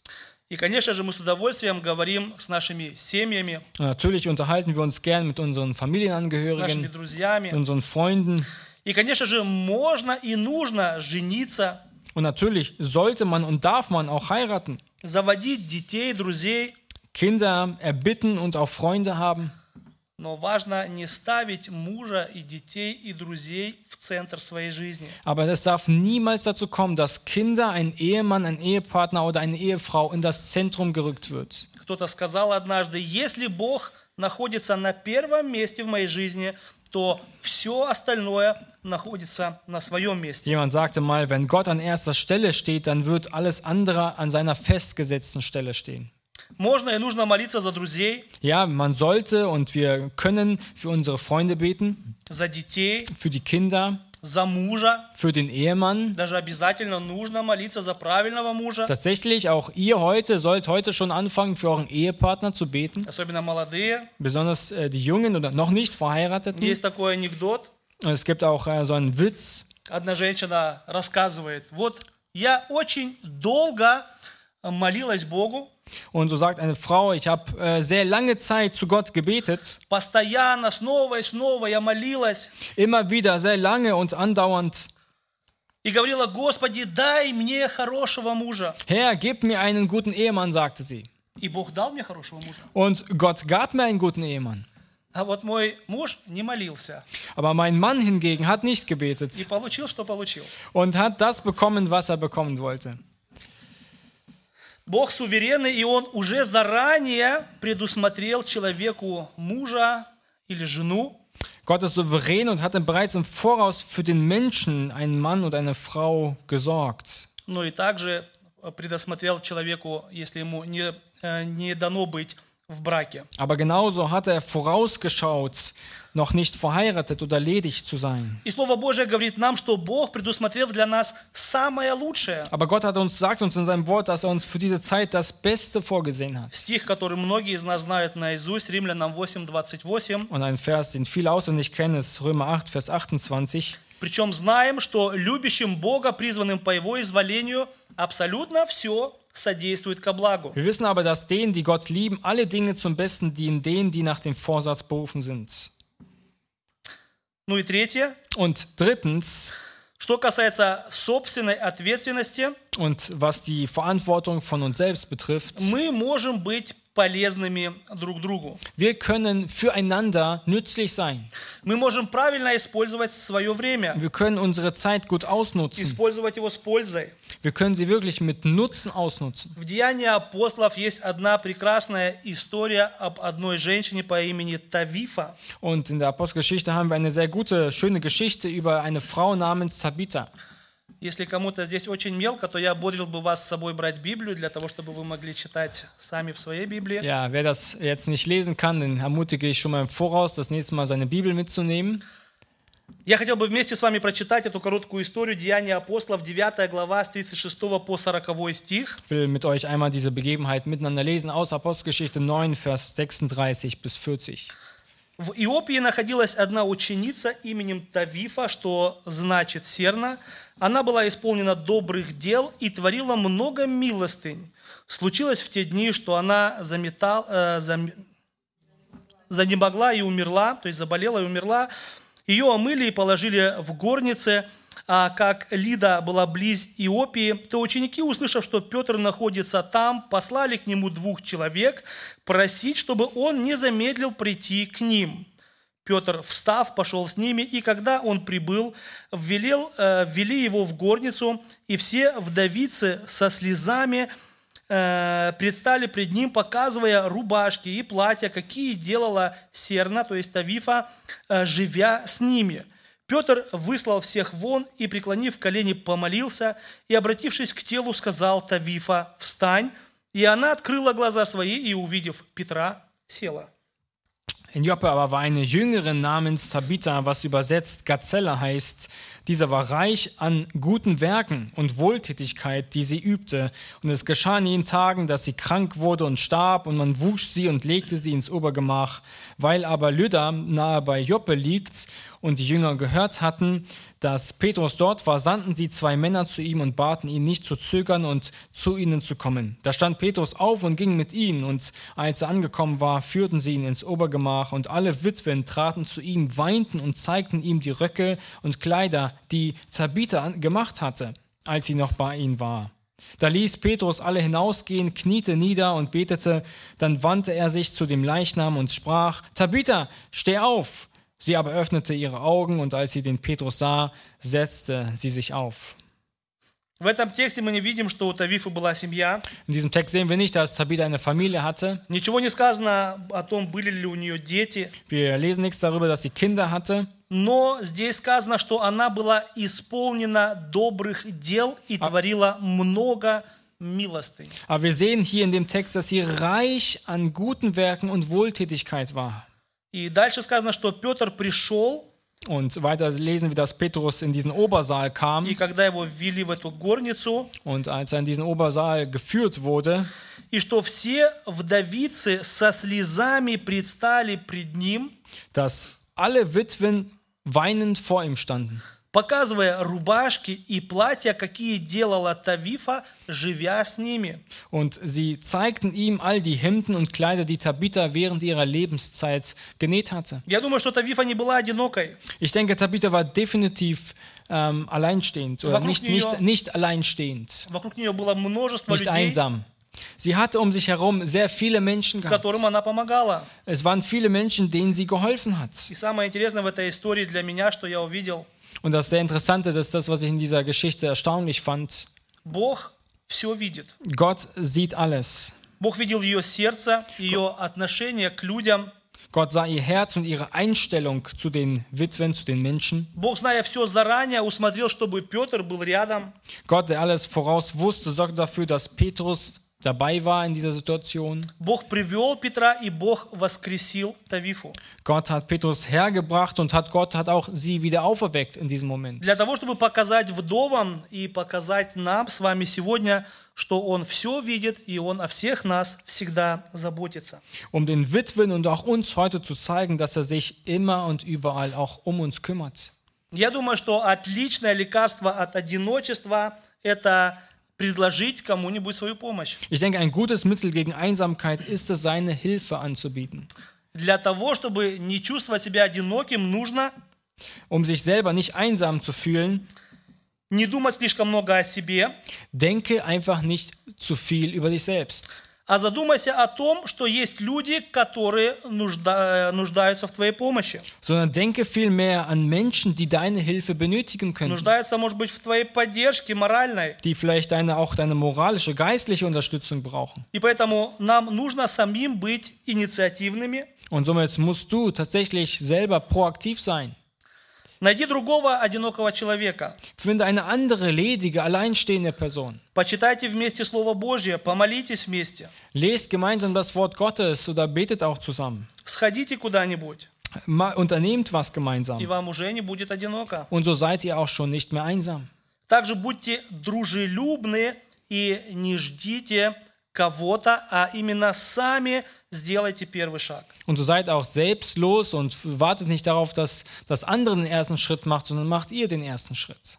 И, конечно же, мы с удовольствием говорим с нашими семьями, Und natürlich unterhalten wir uns gern mit unseren с нашими Familienangehörigen, друзьями. mit unseren Freunden. И, конечно же, можно и нужно жениться, Und natürlich sollte man und darf man auch heiraten, заводить детей, друзей. Kinder erbitten und auch Freunde haben. Но важно не ставить мужа и детей и друзей в центр своей жизни. Aber es darf niemals dazu kommen, dass Kinder, ein Ehemann, ein Ehepartner oder eine Ehefrau in das Zentrum gerückt wird. Кто-то сказал однажды, если Бог находится на первом месте в моей жизни, то все остальное находится на своем месте. Jemand sagte mal, wenn Gott an erster Stelle steht, dann wird alles andere an seiner festgesetzten Stelle stehen. Можно и нужно молиться за друзей, Ja, man sollte und wir können für unsere Freunde beten, за детей, für die Kinder, за мужа. für den Ehemann. Даже обязательно нужно молиться за правильного мужа, Tatsächlich, auch ihr heute sollt heute schon anfangen, für euren Ehepartner zu beten, особенно молодые. besonders äh, die Jungen oder noch nicht Verheirateten. Есть такой анекдот. Und es gibt auch äh, so einen Witz, Одна женщина рассказывает, вот я очень долго молилась Богу, Und so sagt eine Frau, ich habe äh, sehr lange Zeit zu Gott gebetet, постоянно, снова и снова я молилась immer wieder sehr lange und andauernd. и говорила, Господи, дай мне хорошего мужа. Herr, gib mir einen guten Ehemann, sagte sie. И Бог дал мне хорошего мужа. Und Gott gab mir einen guten Ehemann. А вот мой муж не молился Aber mein Mann hingegen hat nicht и gebetet получил, что получил. und hat das bekommen, was er bekommen wollte. Бог суверенный, и Он уже заранее предусмотрел человеку мужа или жену, Gott ist souverän und hat bereits im Voraus für den Menschen, einen Mann und eine Frau, gesorgt. но и также предусмотрел человеку, если ему не, э, не дано быть в браке. Aber genauso hat er vorausgeschaut, noch nicht verheiratet oder ledig zu sein. И Слово Божие говорит нам, что Бог предусмотрел для нас самое лучшее. Aber Gott hat uns sagt uns in seinem Wort, dass er uns für diese Zeit das Beste vorgesehen hat. Стих, который многие из нас знают наизусть, Римлянам 8:28. Und ein Vers, den viele auswendig kennen, ist Römer 8, Vers 28. Причем знаем, что любящим Бога, призванным по Его изволению, абсолютно все содействует ко благу. Wir wissen aber, dass denen, die Gott lieben, alle Dinge zum Besten dienen, denen, die nach dem Vorsatz berufen sind. Ну и третье, Und drittens, что касается собственной ответственности, und was die Verantwortung von uns selbst betrifft, мы можем быть полезными друг другу. wir können füreinander nützlich sein. Мы можем правильно использовать свое время, Wir können unsere Zeit gut ausnutzen. использовать его с пользой. Wir können sie wirklich mit Nutzen ausnutzen. В Деянии апостолов есть одна прекрасная история об одной женщине по имени Тавифа. Und in der Apostelgeschichte haben wir eine sehr gute, schöne Geschichte über eine Frau namens Tabitha. Если кому-то здесь очень мелко, то я бодрил бы вас с собой брать Библию для того, чтобы вы могли читать сами в своей Библии. Ja, wer das jetzt nicht lesen kann, den ermutige ich schon mal im Voraus, das nächste Mal seine Bibel mitzunehmen. Я хотел бы вместе с вами прочитать эту короткую историю Деяния апостолов, 9 глава, с 36 по 40 стих. Ich will mit euch einmal diese Begebenheit miteinander lesen aus Apostelgeschichte 9, Vers 36 bis 40. В Иопии находилась одна ученица именем Тавифа, что значит серна. Она была исполнена добрых дел и творила много милостынь. Случилось в те дни, что она заметал, э, зам- занемогла и умерла, то есть заболела и умерла. Ее омыли и положили в горнице, а как Лида была близ Иопии, то ученики, услышав, что Петр находится там, послали к нему двух человек просить, чтобы он не замедлил прийти к ним. Петр, встав, пошел с ними, и когда он прибыл, ввелел, э, ввели его в горницу, и все вдовицы со слезами э, предстали пред ним, показывая рубашки и платья, какие делала Серна, то есть Тавифа, э, живя с ними. Петр выслал всех вон и, преклонив колени, помолился, и, обратившись к телу, сказал Тавифа, «Встань!» И она открыла глаза свои, и, увидев Петра, села. In Joppe aber war eine Jüngerin namens Tabitha, was übersetzt Gazelle heißt. Dieser war reich an guten Werken und Wohltätigkeit, die sie übte. Und es geschah in jenen Tagen, dass sie krank wurde und starb, und man wusch sie und legte sie ins Obergemach. Weil aber Lydda nahe bei Joppe liegt und die Jünger gehört hatten, dass Petrus dort war, sandten sie zwei Männer zu ihm und baten ihn nicht zu zögern und zu ihnen zu kommen. Da stand Petrus auf und ging mit ihnen, und als er angekommen war, führten sie ihn ins Obergemach, und alle Witwen traten zu ihm, weinten und zeigten ihm die Röcke und Kleider, die Tabitha gemacht hatte, als sie noch bei ihnen war. Da ließ Petrus alle hinausgehen, kniete nieder und betete. Dann wandte er sich zu dem Leichnam und sprach: Tabitha, steh auf! Sie aber öffnete ihre Augen und als sie den Petrus sah, setzte sie sich auf. В этом тексте мы не видим, что у Тавифа была семья. In diesem Text sehen wir nicht, dass Tabitha eine Familie hatte. Ничего не сказано о том, были ли у нее дети. Wir lesen nichts darüber, dass sie Kinder hatte. Но здесь сказано, что она была исполнена добрых дел и творила много милостынь. Aber wir sehen hier in dem Text, dass sie reich an guten Werken und Wohltätigkeit war. И дальше сказано, что Петр пришел, Und weiter lesen wir, dass Petrus in diesen Obersaal kam. и когда его ввели в эту горницу, Und als er in diesen Obersaal geführt wurde, и что все вдовицы со слезами предстали пред ним, dass alle Witwen weinend vor ihm standen, показывая рубашки и платья, какие делала Тавифа, живя с ними. und sie zeigten ihm all die Hemden und Kleider, die Tabitha während ihrer Lebenszeit genäht hatte. Я думаю, что Тавифа не была одинокой. Ich denke, Tabitha war definitiv ähm, alleinstehend oder Warum nicht, nicht, nicht, ja? nicht alleinstehend, Вокруг нее было множество nicht людей, einsam. Sie hatte um sich herum sehr viele Menschen gehabt. которым она помогала. Es waren viele Menschen, denen sie geholfen hat. И самое интересное в этой истории для меня, что я увидел, Und das sehr Interessante, das ist das, was ich in dieser Geschichte erstaunlich fand. Бог все видит. Gott sieht alles. Бог видел ее сердце, ее отношение к людям. Gott sah ihr Herz und ihre Einstellung zu den Witwen, zu den Menschen. Бог, зная все заранее, усмотрел, чтобы Петр был рядом. Gott, der alles voraus wusste, sorgte dafür, dass Petrus dabei war in dieser Situation. Бог привел Петра, и Бог воскресил Тавифу. Gott hat Petrus hergebracht und hat Gott hat auch sie wieder auferweckt in diesem Moment. Для того, чтобы показать вдовам и показать нам с вами сегодня, что Он все видит, и Он о всех нас всегда заботится. Um den Witwen und auch uns heute zu zeigen, dass er sich immer und überall auch um uns kümmert. Я думаю, что отличное лекарство от одиночества – это предложить кому-нибудь свою помощь. Ich denke, ein gutes Mittel gegen Einsamkeit ist es, seine Hilfe anzubieten. Для того, чтобы не чувствовать себя одиноким, нужно Um sich selber nicht einsam zu fühlen, не думать слишком много о себе, denke einfach nicht zu viel über dich selbst. а задумайся о том, что есть люди, которые нужда- нуждаются в твоей помощи. sondern denke vielmehr an Menschen, die deine Hilfe benötigen können, Нуждаются, может быть, в твоей поддержке моральной. die vielleicht deine, auch deine moralische, geistliche Unterstützung brauchen. И поэтому нам нужно самим быть инициативными. Und somit musst du tatsächlich selber proaktiv sein. Найди другого одинокого человека. Finde eine andere, ledige, alleinstehende Person. Почитайте вместе Слово Божье, помолитесь вместе. Lest gemeinsam das Wort Gottes oder betet auch zusammen. Сходите куда-нибудь, Unternehmt was и gemeinsam. вам уже не будет одиноко. Und so seid ihr auch schon nicht mehr einsam. Также будьте дружелюбны и не ждите кого-то, а именно сами сделайте первый шаг. Und so seid auch selbstlos und wartet nicht darauf, dass das andere den ersten Schritt macht, sondern macht ihr den ersten Schritt.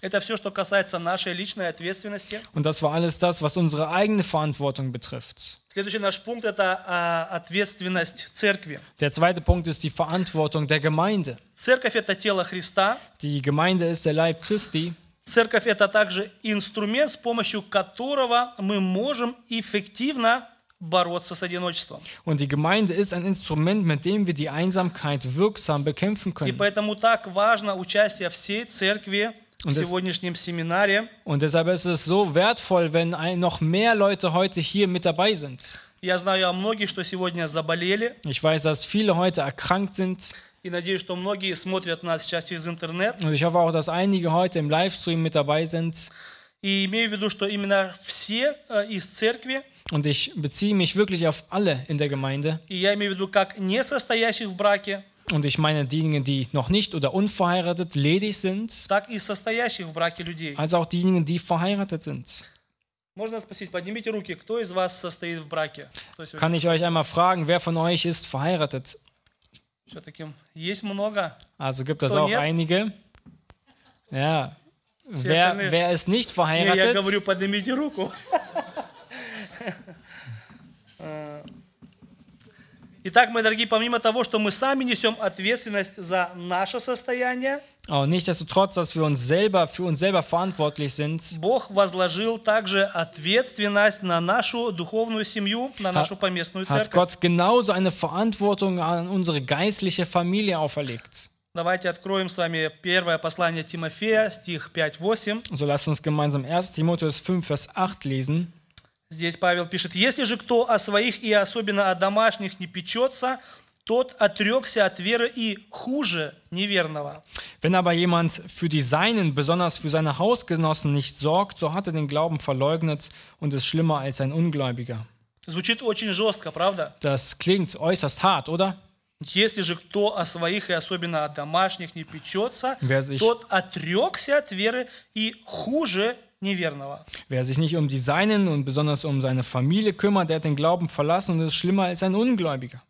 Это все, что касается нашей личной ответственности. Und das war alles das, was unsere eigene Verantwortung betrifft. Следующий наш пункт – это а, ответственность церкви. Der zweite Punkt ist die Verantwortung der Gemeinde. Церковь – это тело Христа. Die Gemeinde ist der Leib Christi. Церковь – это также инструмент, с помощью которого мы можем эффективно бороться с одиночеством. Und die Gemeinde ist ein Instrument, mit dem wir die Einsamkeit wirksam bekämpfen И können. поэтому так важно участие всей церкви в Und das- сегодняшнем семинаре. Und deshalb ist es so wertvoll, wenn ein, noch mehr Leute heute hier mit dabei sind. Я знаю о многих, что сегодня заболели, Ich weiß, dass viele heute erkrankt sind. Und ich hoffe auch, dass einige heute im Livestream mit dabei sind. Und ich beziehe mich wirklich auf alle in der Gemeinde. Und ich meine diejenigen, die noch nicht oder unverheiratet ledig sind. Als auch diejenigen, die verheiratet sind. Kann ich euch einmal fragen, wer von euch ist verheiratet? Все-таки есть много. Also gibt es auch jetzt? einige. Ja. Все Wer, остальные- wer ist nicht Не, я verheiratet? говорю, поднимите руку. Итак, мои дорогие, помимо того, что мы сами несем ответственность за наше состояние, Aber nichtsdestotrotz, dass wir uns selber für uns selber verantwortlich sind, Бог возложил также ответственность на нашу духовную семью, на нашу поместную hat церковь. Gott genauso eine Verantwortung an unsere geistliche Familie auferlegt. Давайте откроем с вами первое послание Тимофея, стих 5-8. So lasst uns gemeinsam 1 Timotheus 5, Vers 8 lesen. Здесь Павел пишет, «Если же кто о своих и особенно о домашних не печется, тот отрекся от веры и хуже неверного». Wenn aber jemand für die Seinen, besonders für seine Hausgenossen, nicht sorgt, so hat er den Glauben verleugnet und ist schlimmer als ein Ungläubiger. Звучит очень жестко, правда? Das klingt äußerst hart, oder? Если же кто о своих и особенно о домашних не печется, Wer sich- тот отрекся от веры и хуже неверного. Wer sich nicht um die Seinen und besonders um seine Familie kümmert, der hat den Glauben verlassen und ist schlimmer als ein Ungläubiger.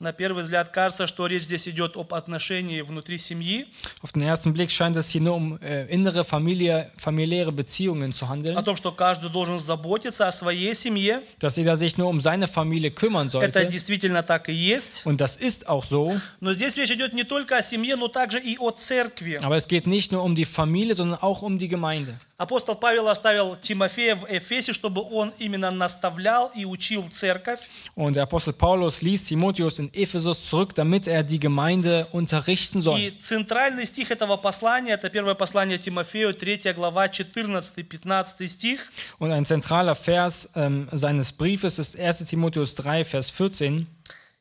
На первый взгляд кажется, что речь здесь идет об отношении внутри семьи, Auf den ersten Blick scheint es hier nur um äh, innere Familie, familiäre Beziehungen zu о handeln, том, что каждый должен заботиться о своей семье. dass jeder sich nur um seine Familie kümmern Это sollte. действительно так и есть. Und das ist auch so. Но здесь речь идет не только о семье, но также и о церкви. Aber es geht nicht nur um die Familie, sondern auch um die Gemeinde. Апостол Павел оставил Тимофея в Эфесе, чтобы он именно наставлял и учил церковь. Und der Apostel Paulus ließ Timotheus in Ephesus zurück, damit er die Gemeinde unterrichten soll. И центральный стих этого послания, это первое послание Тимофею, 3 глава, 14-15 стих. Und ein zentraler Vers ähm, seines Briefes ist 1 Timotheus 3, Vers 14.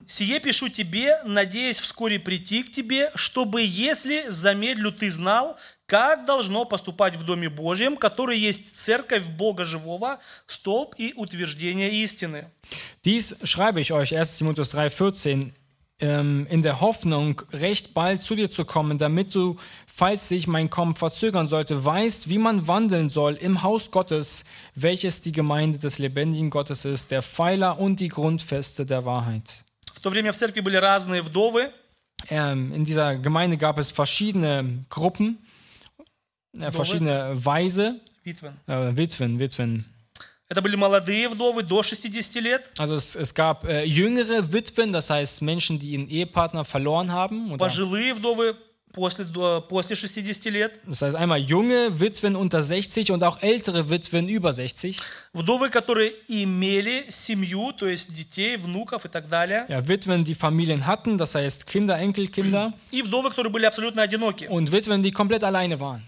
«Сие пишу тебе, надеясь вскоре прийти к тебе, чтобы, если замедлю, ты знал, как должно поступать в Доме Божьем, который есть церковь Бога Живого, столб и утверждение истины». Dies schreibe ich euch, 1 Timotheus 3, 14, ähm, in der Hoffnung, recht bald zu dir zu kommen, damit du, falls sich mein Kommen verzögern sollte, weißt, wie man wandeln soll im Haus Gottes, welches die Gemeinde des lebendigen Gottes ist, der Pfeiler und die Grundfeste der Wahrheit. В то время в церкви были разные вдовы, Ähm, in dieser Gemeinde gab es verschiedene Gruppen, äh, verschiedene Weise, Витвен. äh, Witwen, Witwen. Это были молодые вдовы до 60 лет, Also es, es gab äh, jüngere Witwen, das heißt Menschen, die ihren Ehepartner verloren haben. Oder, пожилые вдовы после, до- после 60 лет, das heißt einmal junge Witwen unter 60 und auch ältere Witwen über 60. вдовы, которые имели семью, то есть детей, внуков и так далее, Ja, Witwen, die Familien hatten, das heißt Kinder, Enkelkinder и вдовы, которые были абсолютно одиноки. und Witwen, die komplett alleine waren.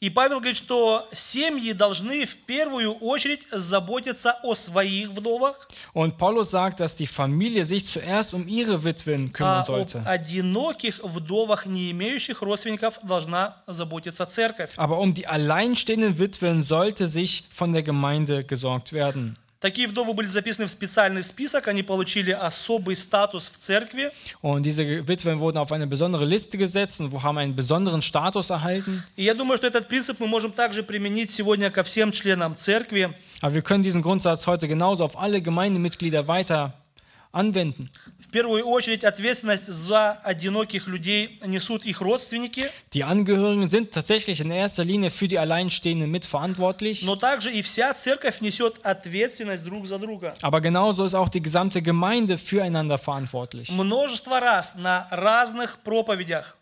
И Павел говорит, что семьи должны в первую очередь заботиться о своих вдовах, Und Paulus sagt, dass die Familie sich zuerst um ihre Witwen kümmern а об sollte. одиноких вдовах, не имеющих родственников, должна заботиться церковь. Aber um die alleinstehenden Witwen sollte sich von der Gemeinde gesorgt werden. Такие вдовы были записаны в специальный список, они получили особый статус в церкви, Und diese Witwen wurden auf eine besondere Liste gesetzt und haben einen besonderen Status erhalten. И я думаю, что этот принцип мы можем также применить сегодня ко всем членам церкви. Aber wir können diesen Grundsatz heute genauso auf alle Gemeindemitglieder weiter anwenden. В первую очередь ответственность за одиноких людей несут их родственники, Die Angehörigen sind tatsächlich in erster Linie für die Alleinstehenden mitverantwortlich. но также и вся церковь несет ответственность друг за друга. Aber genauso ist auch die gesamte Gemeinde füreinander verantwortlich. Множество раз на разных проповедях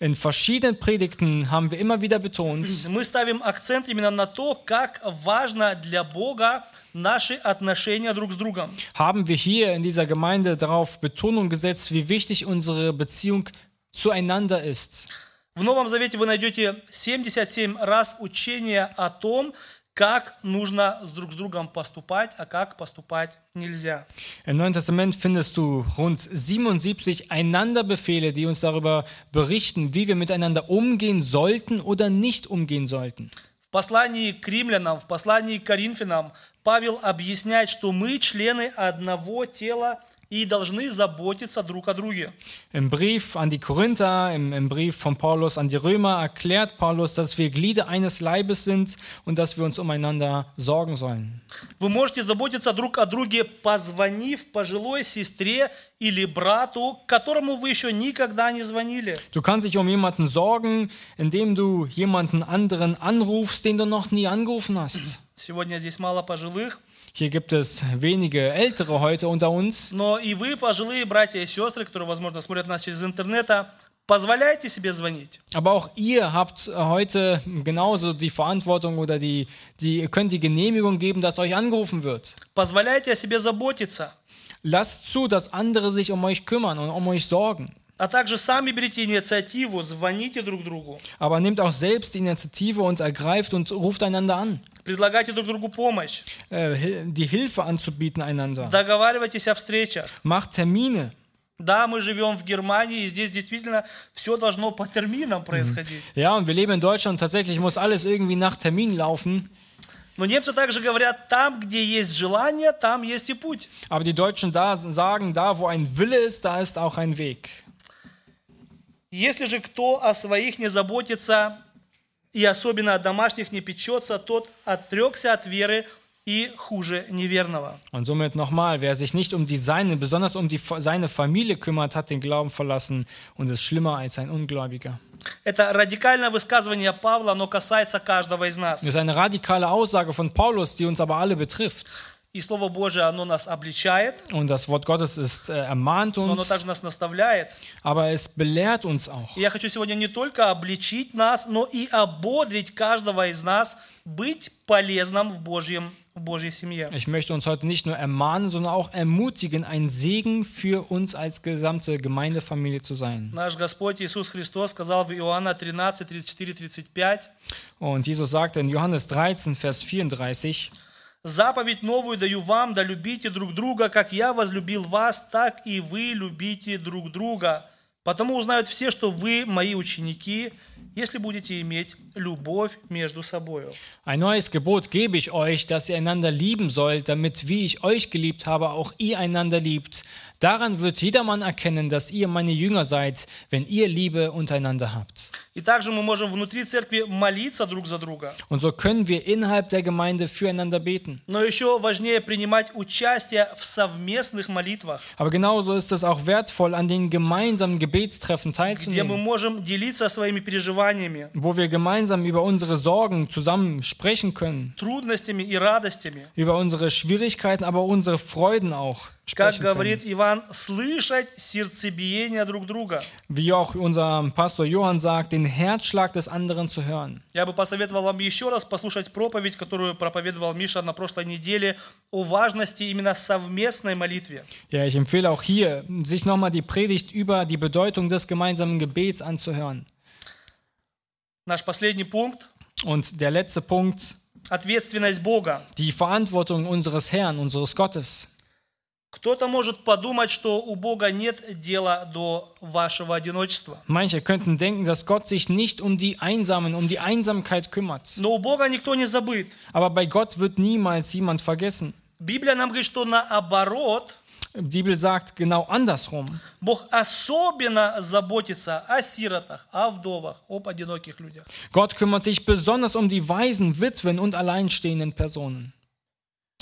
In verschiedenen Predigten haben wir immer wieder betont, мы ставим акцент именно на то, как важно для Бога наши отношения друг с другом. haben wir hier in dieser Gemeinde darauf Betonung gesetzt, wie wichtig unsere Beziehung zueinander ist. В Новом Завете вы найдете 77 раз учение о том, как нужно друг с другом поступать, а как поступать нельзя. Im Neuen Testament findest du rund 77 Einanderbefehle, die uns darüber berichten, wie wir miteinander umgehen sollten oder nicht umgehen sollten. В послании к римлянам, в послании к коринфянам Павел объясняет, что мы члены одного тела и должны заботиться друг о друге. Im Brief an die Korinther, im, im Brief von Paulus an die Römer erklärt Paulus, dass wir Glieder eines Leibes sind und dass wir uns umeinander sorgen sollen. Вы можете заботиться друг о друге, позвонив пожилой сестре или брату, которому вы еще никогда не звонили. Du kannst dich um jemanden sorgen, indem du jemanden anderen anrufst, den du noch nie angerufen hast. Сегодня здесь мало пожилых, Hier gibt es wenige Ältere heute unter uns. но и вы, пожилые братья и сестры, которые, возможно, смотрят нас через интернета, Позволяйте себе звонить. Aber auch ihr habt heute genauso die Verantwortung oder die, die ihr könnt die Genehmigung geben, dass euch angerufen wird. Позволяйте о себе заботиться. Lasst zu, dass andere sich um euch kümmern und um euch sorgen. А также сами берите инициативу, звоните друг другу. Aber nehmt auch selbst die Initiative und ergreift und ruft einander an. Предлагайте друг другу помощь. Äh, die Hilfe anzubieten einander. Договаривайтесь о встречах. Macht Termine. Да, мы живем в Германии, и здесь действительно все должно по терминам происходить. Ja, und wir leben in Deutschland tatsächlich muss alles irgendwie nach Termin laufen. Но немцы также говорят, там, где есть желание, там есть и путь. Aber die Deutschen da sagen, da wo ein Wille ist, da ist auch ein Weg. Если же кто о своих не заботится, и особенно о домашних не печется, тот отрекся от веры и хуже неверного. Und somit nochmal, wer sich nicht um die Seine, besonders um die, seine Familie kümmert, hat den Glauben verlassen und ist schlimmer als ein Ungläubiger. Это радикальное высказывание Павла, оно касается каждого из нас. Das ist eine radikale Aussage von Paulus, die uns aber alle betrifft. И Слово Божие, оно нас обличает, Und das Wort Gottes ist, äh, ermahnt но оно uns, также нас наставляет. aber es belehrt uns auch. И я хочу сегодня не только обличить нас, но и ободрить каждого из нас быть полезным в, Божьем, в Божьей семье. Ich möchte uns heute nicht nur ermahnen, sondern auch ermutigen, ein Segen für uns als gesamte Gemeindefamilie zu sein. Наш Господь Иисус Христос сказал в Иоанна 13, 34, 35, Und Jesus sagte in Johannes 13, Vers 34, «Заповедь новую даю вам, да любите друг друга, как я возлюбил вас, так и вы любите друг друга. Потому узнают все, что вы мои ученики, если будете иметь любовь между собою». Ein neues Gebot gebe ich euch, dass ihr einander lieben sollt, damit, wie ich euch geliebt habe, auch ihr einander liebt. Daran wird jedermann erkennen, dass ihr meine Jünger seid, wenn ihr Liebe untereinander habt. Und so können wir innerhalb der Gemeinde füreinander beten. Aber genauso ist es auch wertvoll, an den gemeinsamen Gebetstreffen teilzunehmen, wo wir gemeinsam über unsere Sorgen zusammen sprechen können, über unsere Schwierigkeiten, aber unsere Freuden auch. Как sprechen können. говорит Иван, слышать сердцебиение друг друга. Wie auch unser Pastor Johann sagt, den Herzschlag des anderen zu hören. Я бы посоветовал вам еще раз послушать проповедь, которую проповедовал Миша на прошлой неделе о важности именно совместной молитве. Ja, ich empfehle auch hier, sich nochmal die Predigt über die Bedeutung des gemeinsamen Gebets anzuhören. Наш последний пункт Und der letzte Punkt, – ответственность Бога. die Verantwortung unseres Herrn, unseres Gottes. Кто-то может подумать, что у Бога нет дела до вашего одиночества. Manche könnten denken, dass Gott sich nicht um die Einsamen, um die Einsamkeit kümmert. Но у Бога никто не забыт. Aber bei Gott wird niemals jemand vergessen. Библия нам говорит, что наоборот, Die Bibel sagt genau andersrum. Бог особенно заботится о сиротах, о вдовах, об одиноких людях. Gott kümmert sich besonders um die Waisen, Witwen und alleinstehenden Personen.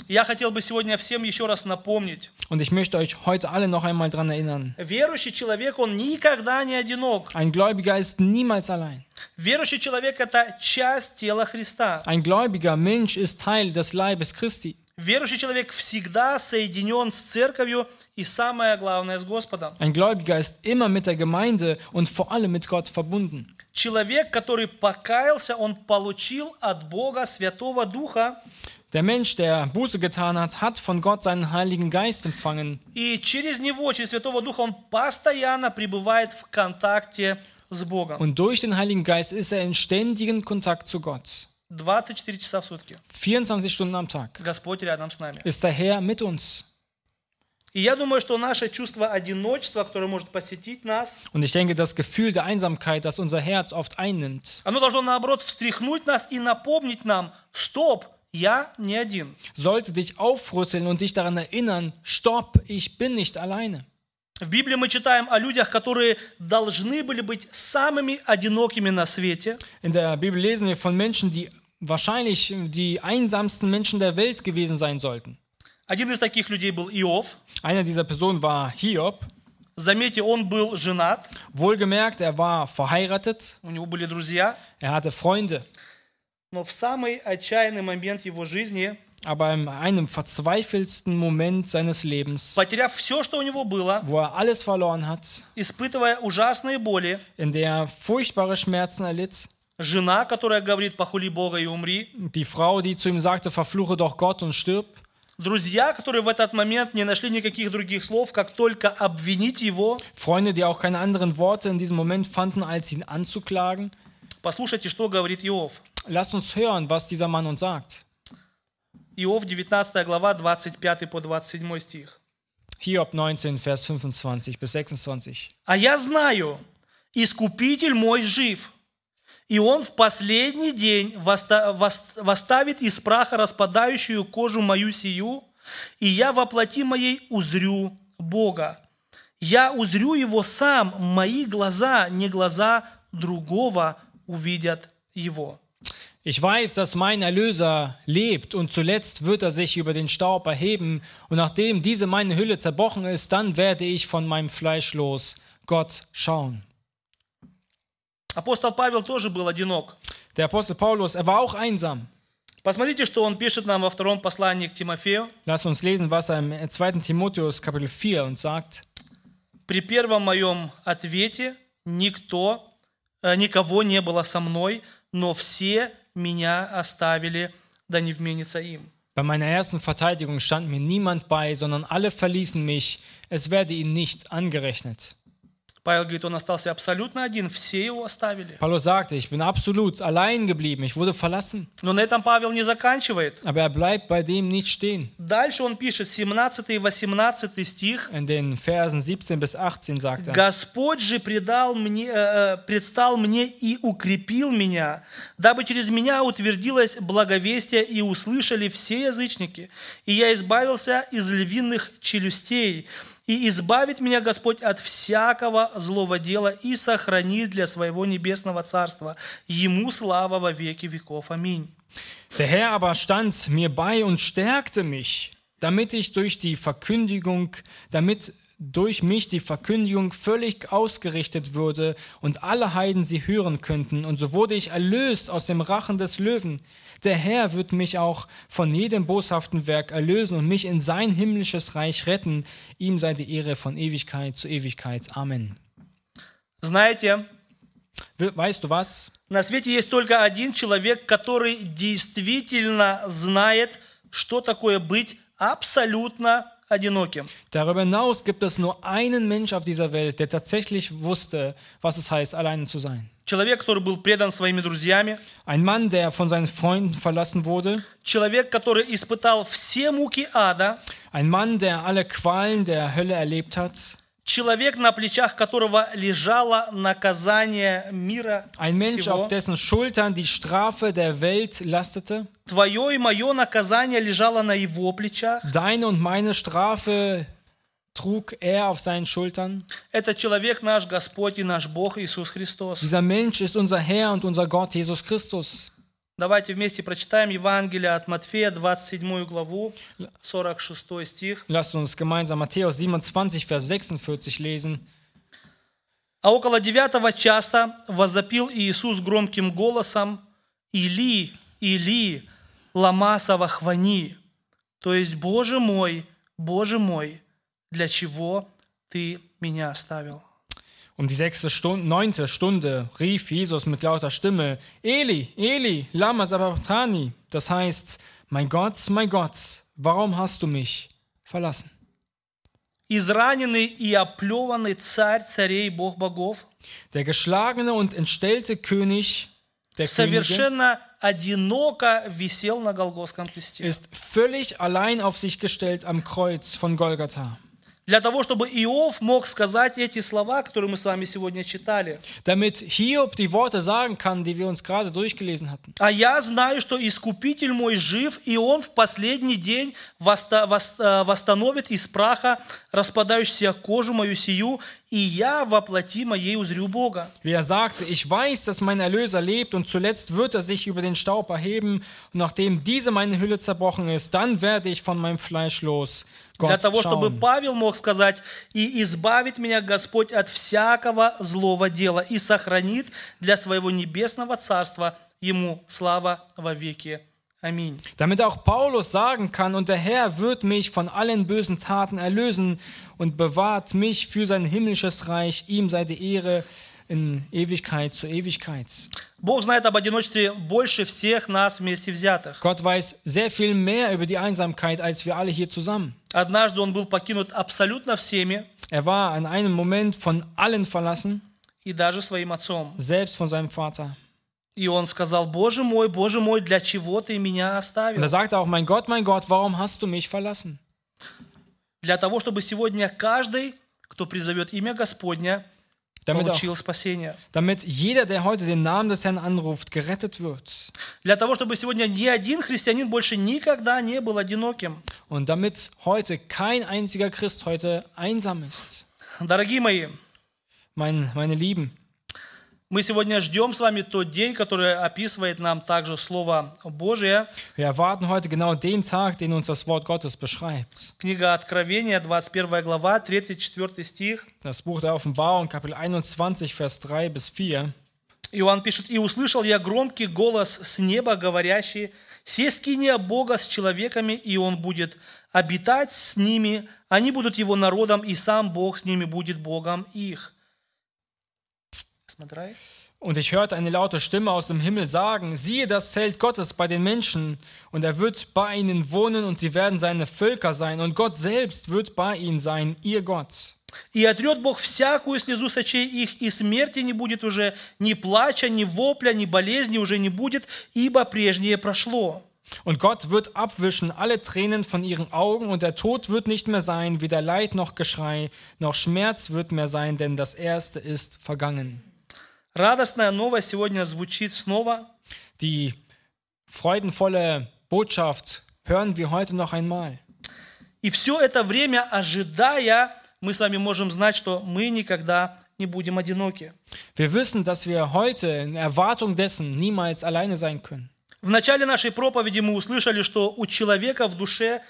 Я хотел бы сегодня всем еще раз напомнить. Und ich möchte euch heute alle noch einmal daran erinnern. Верующий человек, он никогда не одинок. Ein Gläubiger ist niemals allein. Верующий человек – это часть тела Христа. Ein gläubiger Mensch ist Teil des Leibes Christi. Верующий человек всегда соединен с церковью и, самое главное, с Господом. Ein Gläubiger ist immer mit der Gemeinde und vor allem mit Gott verbunden. Человек, который покаялся, он получил от Бога Святого Духа, Der Mensch, der Buße getan hat, hat von Gott seinen Heiligen Geist empfangen. и через него, через Святого Духа, он постоянно пребывает в контакте с Богом. Und durch den Heiligen Geist ist er in ständigen Kontakt zu Gott. 24 часа в сутки. 24 Stunden am Tag Господь рядом с нами. ist der Herr mit uns. И я думаю, что наше чувство одиночества, которое может посетить нас, Und ich denke, das Gefühl der Einsamkeit, das unser Herz oft einnimmt, оно должно, наоборот, встряхнуть нас и напомнить нам, стоп, я не один. sollte dich aufrütteln und dich daran erinnern, stopp, ich bin nicht alleine. В Библии мы читаем о людях, которые должны были быть самыми одинокими на свете, In der Bibel lesen wir von Menschen, die wahrscheinlich die einsamsten Menschen der Welt gewesen sein sollten. Один из таких людей был Иов. Einer dieser Personen war Hiob. Заметьте, он был женат, Wohlgemerkt, er war verheiratet, у него были друзья, er hatte Freunde. Но в самый отчаянный момент его жизни aber in einem verzweifelsten Moment seines Lebens, потеряв все, что у него было, wo er alles verloren hat, испытывая ужасные боли, in der er furchtbare Schmerzen erlitt, жена, которая говорит «похули Бога и умри», die Frau, die zu ihm sagte, verfluche doch Gott und stirb, друзья, которые в этот момент не нашли никаких других слов, как только обвинить его. Freunde, die auch keine anderen Worte in diesem Moment fanden, als ihn anzuklagen. Послушайте, что говорит Иов. Lasst uns hören, was dieser Mann uns sagt. Иов, 19 глава, 25 по 27 стих. Hiob 19, Vers 25 bis 26. «А я знаю, Искупитель мой жив, и он в последний день восставит из праха распадающую кожу мою сию, и я во плоти моей узрю Бога. Я узрю его сам, мои глаза, не глаза другого, увидят его». Ich weiß, dass mein Erlöser lebt und zuletzt wird er sich über den Staub erheben und nachdem diese meine Hülle zerbrochen ist, dann werde ich von meinem Fleisch los Gott schauen. Апостол Павел тоже был одинок. Der Apostel Paulus, er war auch einsam. Посмотрите, что он пишет нам во втором послании к Тимофею. Lass uns lesen, was er im 2. Timotheus Kapitel 4 uns sagt. При первом моем ответе никто, э, никого не было со мной, но все меня оставили, да не вменится им. Bei meiner ersten Verteidigung stand mir niemand bei, sondern alle verließen mich. Es werde ihnen nicht angerechnet. Павел говорит, он остался абсолютно один, все его оставили. Paulus sagte, ich bin absolut allein geblieben, ich wurde verlassen. Но на этом Павел не заканчивает. Aber er bleibt bei dem nicht stehen. Дальше он пишет 17 и 18 стих. In den Versen 17 bis 18 sagt er, Господь же предал мне, э, э, предстал мне и укрепил меня, дабы через меня утвердилось благовестие и услышали все язычники. И я избавился из львиных челюстей. И избавит меня Господь от всякого злого дела и сохранит для своего небесного царства. Ему слава во веки веков. Аминь. Der Herr aber stand mir bei und stärkte mich, damit ich durch die Verkündigung, damit durch mich die Verkündigung völlig ausgerichtet würde und alle Heiden sie hören könnten. Und so wurde ich erlöst aus dem Rachen des Löwen. Der Herr wird mich auch von jedem boshaften Werk erlösen und mich in sein himmlisches Reich retten. Ihm sei die Ehre von Ewigkeit zu Ewigkeit. Amen. Знаете, We- Weißt du was? на свете есть только один человек, который действительно знает, что такое быть абсолютно одиноким. Darüber hinaus gibt es nur einen Mensch auf dieser Welt, der tatsächlich wusste, was es heißt, alleine zu sein. Человек, который был предан своими друзьями, Ein Mann, der von seinen Freunden verlassen wurde. человек, который испытал все муки ада, Ein Mann, der alle Qualen der Hölle erlebt hat. Человек, на плечах которого лежало наказание мира Ein Mensch, всего. auf dessen Schultern die Strafe der Welt lastete. Твое и мое наказание лежало на его плечах. Deine und meine Strafe trug er auf seinen Schultern. Это человек наш Господь и наш Бог Иисус Христос. Dieser Mensch ist unser Herr und unser Gott, Jesus Christus. Давайте вместе прочитаем Евангелие от Матфея, 27 главу, 46 стих. Lasst uns gemeinsam Matthäus 27, Vers 46 lesen. А около девятого часа возопил Иисус громким голосом «Или, Или, лама савахвани», то есть «Боже мой, Боже мой, для чего ты меня оставил?» Um die sechste Stunde, neunte Stunde rief Jesus mit lauter Stimme, Eli, Eli, lama sabachthani. Das heißt, mein Gott, mein Gott, warum hast du mich verlassen? Израненный и оплеванный царь царей Бог богов, Der geschlagene und entstellte König der Könige совершенно одиноко висел на Голгофском кресте. ist völlig allein auf sich gestellt am Kreuz von Golgatha. Для того, чтобы Иов мог сказать эти слова, которые мы с вами сегодня читали. Damit Hiob die Worte sagen kann, die wir uns gerade durchgelesen hatten. А я знаю, что Искупитель мой жив, и Он в последний день восстановит из праха распадающуюся кожу мою сию, и я во плоти моей узрю Бога. Wie er sagte, ich weiß, dass mein Erlöser lebt und zuletzt wird er sich über den Staub erheben und nachdem diese meine Hülle zerbrochen ist, dann werde ich von meinem Fleisch los. Для Gott того, чтобы schauen. Павел мог сказать, и избавит меня Господь от всякого злого дела, и сохранит для своего небесного царства ему слава во веки. Аминь. Damit auch Paulus sagen kann, und der Herr wird mich von allen bösen Taten erlösen und bewahrt mich für sein himmlisches Reich. Ihm sei die Ehre in Ewigkeit zu Ewigkeit. Бог знает об одиночестве больше всех нас вместе взятых. Gott weiß sehr viel mehr über die Einsamkeit als wir alle hier zusammen. Однажды он был покинут абсолютно всеми Er war an einem Moment von allen verlassen, и даже своим отцом. selbst von seinem Vater. И он сказал, Боже мой, Боже мой, для чего ты меня Und er оставил? sagte auch, mein Gott, mein Gott, warum hast du mich verlassen? Для того, чтобы сегодня каждый, кто призовет имя Господня, Damit, auch, получил спасение. damit jeder, der heute den Namen des Herrn anruft, gerettet wird. Для того, чтобы сегодня ни один христианин больше никогда не был одиноким. Und damit heute kein einziger Christ heute einsam ist. Дорогие мои, Mein, meine Lieben, мы сегодня ждем с вами тот день, который описывает нам также Слово Божие. wir erwarten heute genau den Tag, den uns das Wort Gottes beschreibt. Книга Откровения, 21 глава, 3-4 стих. Das Buch der Offenbarung, Kapitel 21, Vers 3 bis 4. Иоанн пишет, «И услышал я громкий голос с неба, говорящий, «Се скиния Бога с человеками, и Он будет обитать с ними, они будут Его народом, и сам Бог с ними будет Богом их». Смотри. Und ich hörte eine laute Stimme aus dem Himmel sagen, siehe das Zelt Gottes bei den Menschen, und er wird bei ihnen wohnen, und sie werden seine Völker sein, und Gott selbst wird bei ihnen sein, ihr Gott. «И отрет Бог всякую слезу с очей их, и смерти не будет уже, ни плача, ни вопля, ни болезни уже не будет, ибо прежнее прошло». Und Gott wird abwischen alle Tränen von ihren Augen, und der Tod wird nicht mehr sein, weder Leid noch Geschrei, noch Schmerz wird mehr sein, denn das Erste ist vergangen. Радостная новость сегодня звучит снова. Die freudenvolle Botschaft hören wir heute noch einmal. И все это время, ожидая, мы с вами можем знать, что мы никогда не будем одиноки. Wir wissen, dass wir heute in Erwartung dessen niemals alleine sein können. В начале нашей проповеди мы услышали, что у человека в душе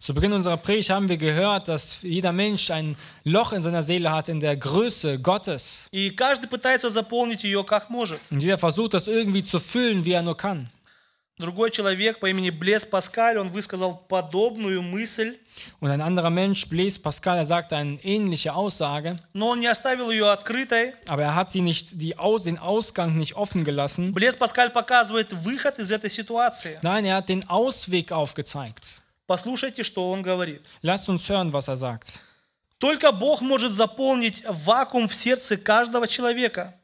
Zu Beginn unserer Predigt haben wir gehört, dass jeder Mensch ein Loch in seiner Seele hat in der Größe Gottes. Und jeder versucht, das irgendwie zu füllen, wie er nur kann. Другой человек по имени Блес Паскаль, он высказал подобную мысль, Und ein anderer Mensch, Blaise Pascal, er sagte eine ähnliche Aussage, но он не оставил ее открытой. aber er hat sie nicht, die Aus, den Ausgang nicht offen gelassen. Блес Паскаль показывает выход из этой ситуации. Nein, er hat den Ausweg aufgezeigt. Послушайте, что он говорит. Lasst uns hören, was er sagt. Только Бог может заполнить вакуум в сердце каждого человека.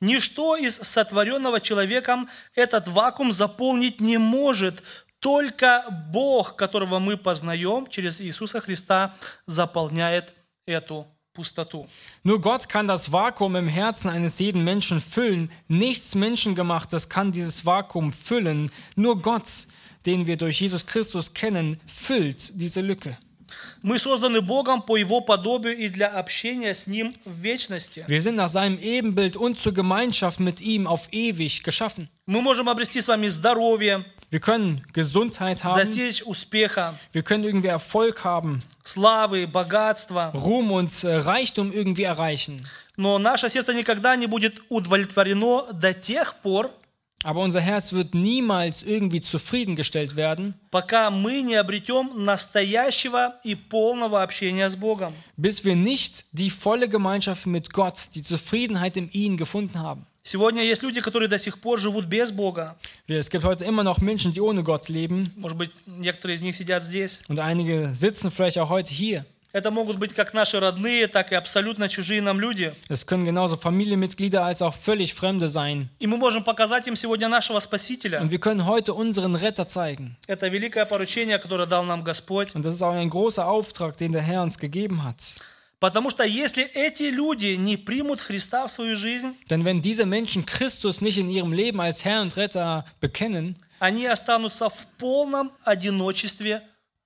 Ничто из сотворенного человеком этот вакуум заполнить не может. Только Бог, которого мы познаем через Иисуса Христа, заполняет эту пустоту. Nur Gott kann das Vakuum im Herzen eines jeden Menschen füllen. Nichts Menschengemachtes kann dieses Vakuum füllen. Nur Gott, den wir durch Jesus Christus kennen, füllt diese Lücke. Мы созданы Богом по Его подобию и для общения с Ним в вечности. Wir sind nach seinem Ebenbild und zur Gemeinschaft mit ihm auf ewig geschaffen. Мы можем обрести с вами здоровье, Wir können Gesundheit haben, достичь успеха, wir können irgendwie Erfolg haben, славы, богатства, Ruhm und äh, Reichtum irgendwie erreichen. но наше сердце никогда не будет удовлетворено до тех пор, Aber unser Herz wird niemals irgendwie zufriedengestellt werden, пока мы не обретем настоящего и полного общения с Богом. bis wir nicht die volle Gemeinschaft mit Gott, die Zufriedenheit in ihm gefunden haben. Сегодня есть люди, которые до сих пор живут без Бога. Wir- Es gibt heute immer noch Menschen, die ohne Gott leben Может быть, некоторые из них сидят здесь. und einige sitzen vielleicht auch heute hier. Это могут быть как наши родные, так и абсолютно чужие нам люди. Es können genauso Familienmitglieder als auch völlig Fremde sein. И мы можем показать им сегодня нашего Спасителя. Und wir können heute unseren Retter zeigen. Это великое поручение, которое дал нам Господь. Und das ist auch ein großer Auftrag, den der Herr uns gegeben hat. Потому что если эти люди не примут Христа в свою жизнь, Denn wenn diese Menschen Christus nicht in ihrem Leben als Herr und Retter bekennen, они останутся в полном одиночестве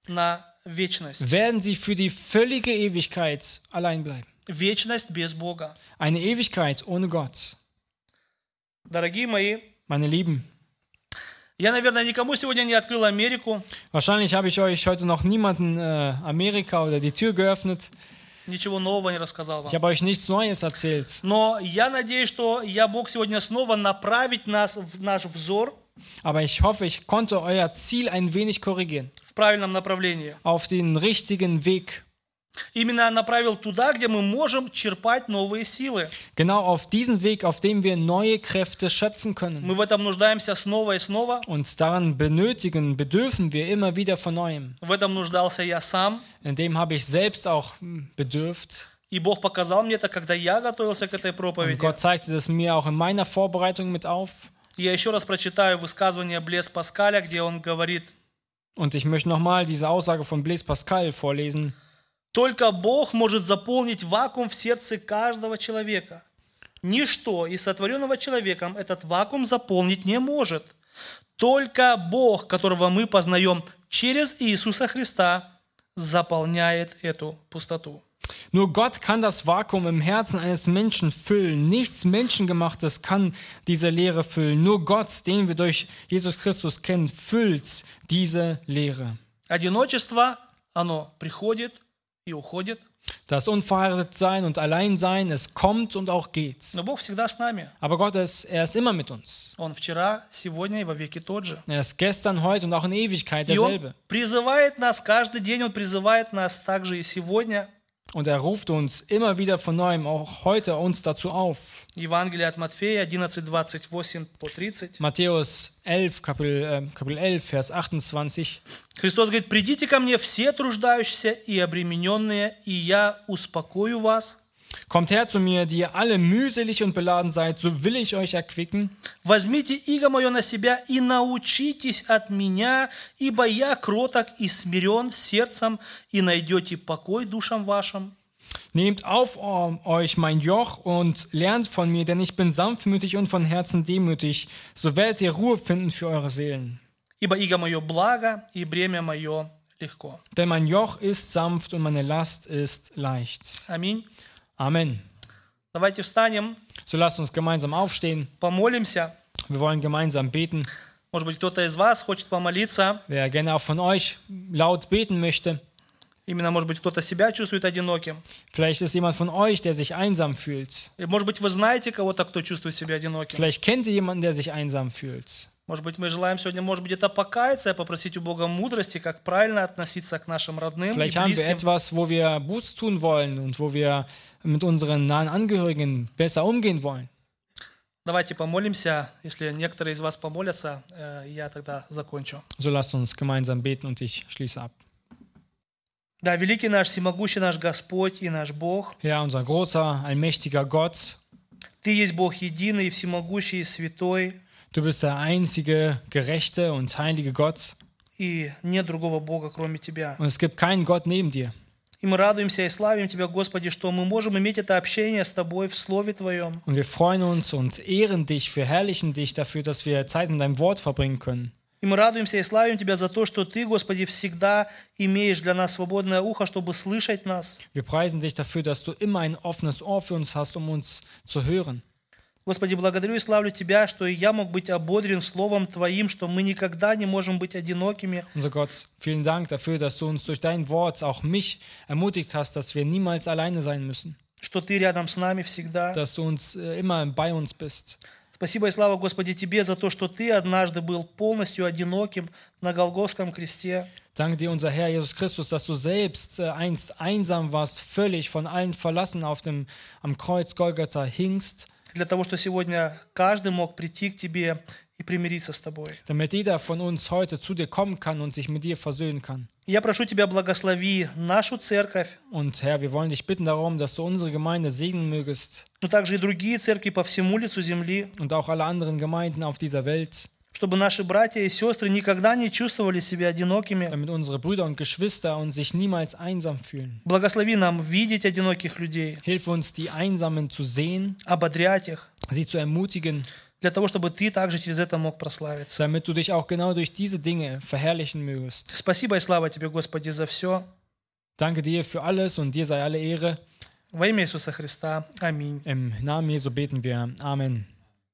на. werden sie für die völlige Ewigkeit allein bleiben. Вечность без Бога. Eine Ewigkeit ohne Gott. Дорогие мои, Meine Lieben, я, наверное, никому сегодня не открыл Америку, wahrscheinlich habe ich euch heute noch niemanden äh, Amerika oder die Tür geöffnet, Ничего нового не рассказал Ich вам. habe euch nichts Neues erzählt. Но я надеюсь, что я Бог сегодня снова направить нас, в наш взор Aber ich hoffe, ich konnte euer Ziel ein wenig korrigieren. В правильном направлении. Auf den richtigen Weg. Именно направил туда, где мы можем черпать новые силы. Genau auf diesen Weg, auf dem wir neue Kräfte schöpfen können. Мы в этом нуждаемся снова и снова. Und daran benötigen, bedürfen wir immer wieder von neuem. В этом нуждался я сам. In dem habe ich selbst auch hm, bedürft. И Бог показал мне это, когда я готовился к этой Und проповеди. Gott zeigte das mir auch in meiner Vorbereitung mit auf. Я еще раз прочитаю высказывание Блес Паскаля, где он говорит, Und ich möchte nochmal diese Aussage von Blaise Pascal vorlesen. Только Бог может заполнить вакуум в сердце каждого человека. Ничто из сотворенного человеком этот вакуум заполнить не может. Только Бог, которого мы познаем через Иисуса Христа, заполняет эту пустоту. Nur Gott kann das Vakuum im Herzen eines Menschen füllen. Nichts Menschengemachtes kann diese Leere füllen. Nur Gott, den wir durch Jesus Christus kennen, füllt diese Leere. Одиночество, оно приходит и уходит, Das Unverheiratetsein und Alleinsein, es kommt und auch geht. но Бог всегда с нами. Aber Gott ist, er ist immer mit uns. Он вчера, сегодня и во веки тот же. Er ist gestern, heute und auch in Ewigkeit И Он derselbe. призывает нас каждый день, Он призывает нас также и сегодня. Und er ruft uns immer wieder von neuem, auch heute uns dazu auf. Евангелие от Матфея 11, 28 по 30. Matthäus 11, Kapitel, äh, Kapitel 11, Vers 28. Христос говорит, придите ко мне все труждающиеся и обремененные, и я успокою вас. Kommt her zu mir, die ihr alle mühselig und beladen seid, so will ich euch erquicken. Возьмите иго мое на себя и научитесь от меня, ибо я кроток и смирен сердцем, и найдете покой душам вашим. Nehmt auf euch mein Joch und lernt von mir, denn ich bin sanftmütig und von Herzen demütig, so werdet ihr Ruhe finden für eure Seelen. Ибо иго мое благо, и бремя мое легко. Denn mein Joch ist sanft und meine Last ist leicht. Аминь. Amen. Давайте встанем, So lasst uns gemeinsam aufstehen. помолимся. Wir wollen gemeinsam beten. Может быть, кто-то из вас хочет помолиться. Wer gerne auch von euch laut beten möchte, Именно, может быть, кто-то себя чувствует одиноким. vielleicht ist jemand von euch, der sich einsam fühlt. И, может быть, вы знаете кого-то, кто чувствует себя одиноким. Vielleicht kennt ihr jemanden, der sich einsam fühlt. Может быть, мы желаем сегодня, может быть, это покаяться и попросить у Бога мудрости, как правильно относиться к нашим родным и Vielleicht haben wir близким. etwas, wo wir Buß tun wollen und wo wir mit unseren nahen Angehörigen besser umgehen wollen. Давайте помолимся. Если некоторые из вас помолятся, э, я тогда закончу. So lasst uns gemeinsam beten und ich schließe ab. Да, великий наш, всемогущий наш Господь и наш Бог, Ja, unser großer, allmächtiger Gott, Ты есть Бог единый, всемогущий и святой, du bist der einzige, gerechte und heilige Gott и нет другого Бога, кроме Тебя. und es gibt keinen Gott neben dir. И мы радуемся и славим Тебя, Господи, что мы можем иметь это общение с Тобой в Слове Твоем. Und wir freuen uns und ehren dich, verherrlichen dich dafür, dass wir Zeit in deinem Wort verbringen können. И мы радуемся и славим Тебя за то, что Ты, Господи, всегда имеешь для нас свободное ухо, чтобы слышать нас. Wir preisen dich dafür, dass du immer ein offenes Ohr für uns hast, um uns zu hören. Господи, благодарю и славлю Тебя, что и я мог быть ободрен Словом Твоим, что мы никогда не можем быть одинокими, Unser Gott, vielen Dank dafür, dass du uns durch dein Wort, auch mich, ermutigt hast, dass wir niemals alleine sein müssen, что Ты рядом с нами всегда. dass du uns äh, immer bei uns bist. Спасибо и слава, Господи, Тебе за то, что Ты однажды был полностью одиноким на Голгофском кресте. Danke dir, unser Herr Jesus Christus, dass du selbst äh, einst einsam warst, völlig von allen verlassen auf dem am Kreuz Golgatha hingst, для того, что сегодня каждый мог прийти к Тебе и примириться с Тобой. damit jeder von uns heute zu dir kommen kann und sich mit dir versöhnen kann. Я прошу Тебя, благослови нашу церковь, Und Herr, wir wollen dich bitten darum, dass du unsere Gemeinde segnen mögest но также и другие церкви по всему лицу земли, und auch alle anderen Gemeinden auf dieser Welt, Чтобы наши братья и сестры никогда не чувствовали себя одинокими. damit unsere Brüder und Geschwister uns sich niemals einsam fühlen. Благослови нам видеть одиноких людей, Hilf uns, die Einsamen zu sehen, ободрять их, sie zu ermutigen, для того, чтобы Ты также через это мог прославиться. damit du dich auch genau durch diese Dinge verherrlichen mögest. Спасибо и слава Тебе, Господи, за все. Danke dir für alles und dir sei alle Ehre. Во имя Иисуса Христа. Аминь. Im Namen Jesu beten wir. Amen.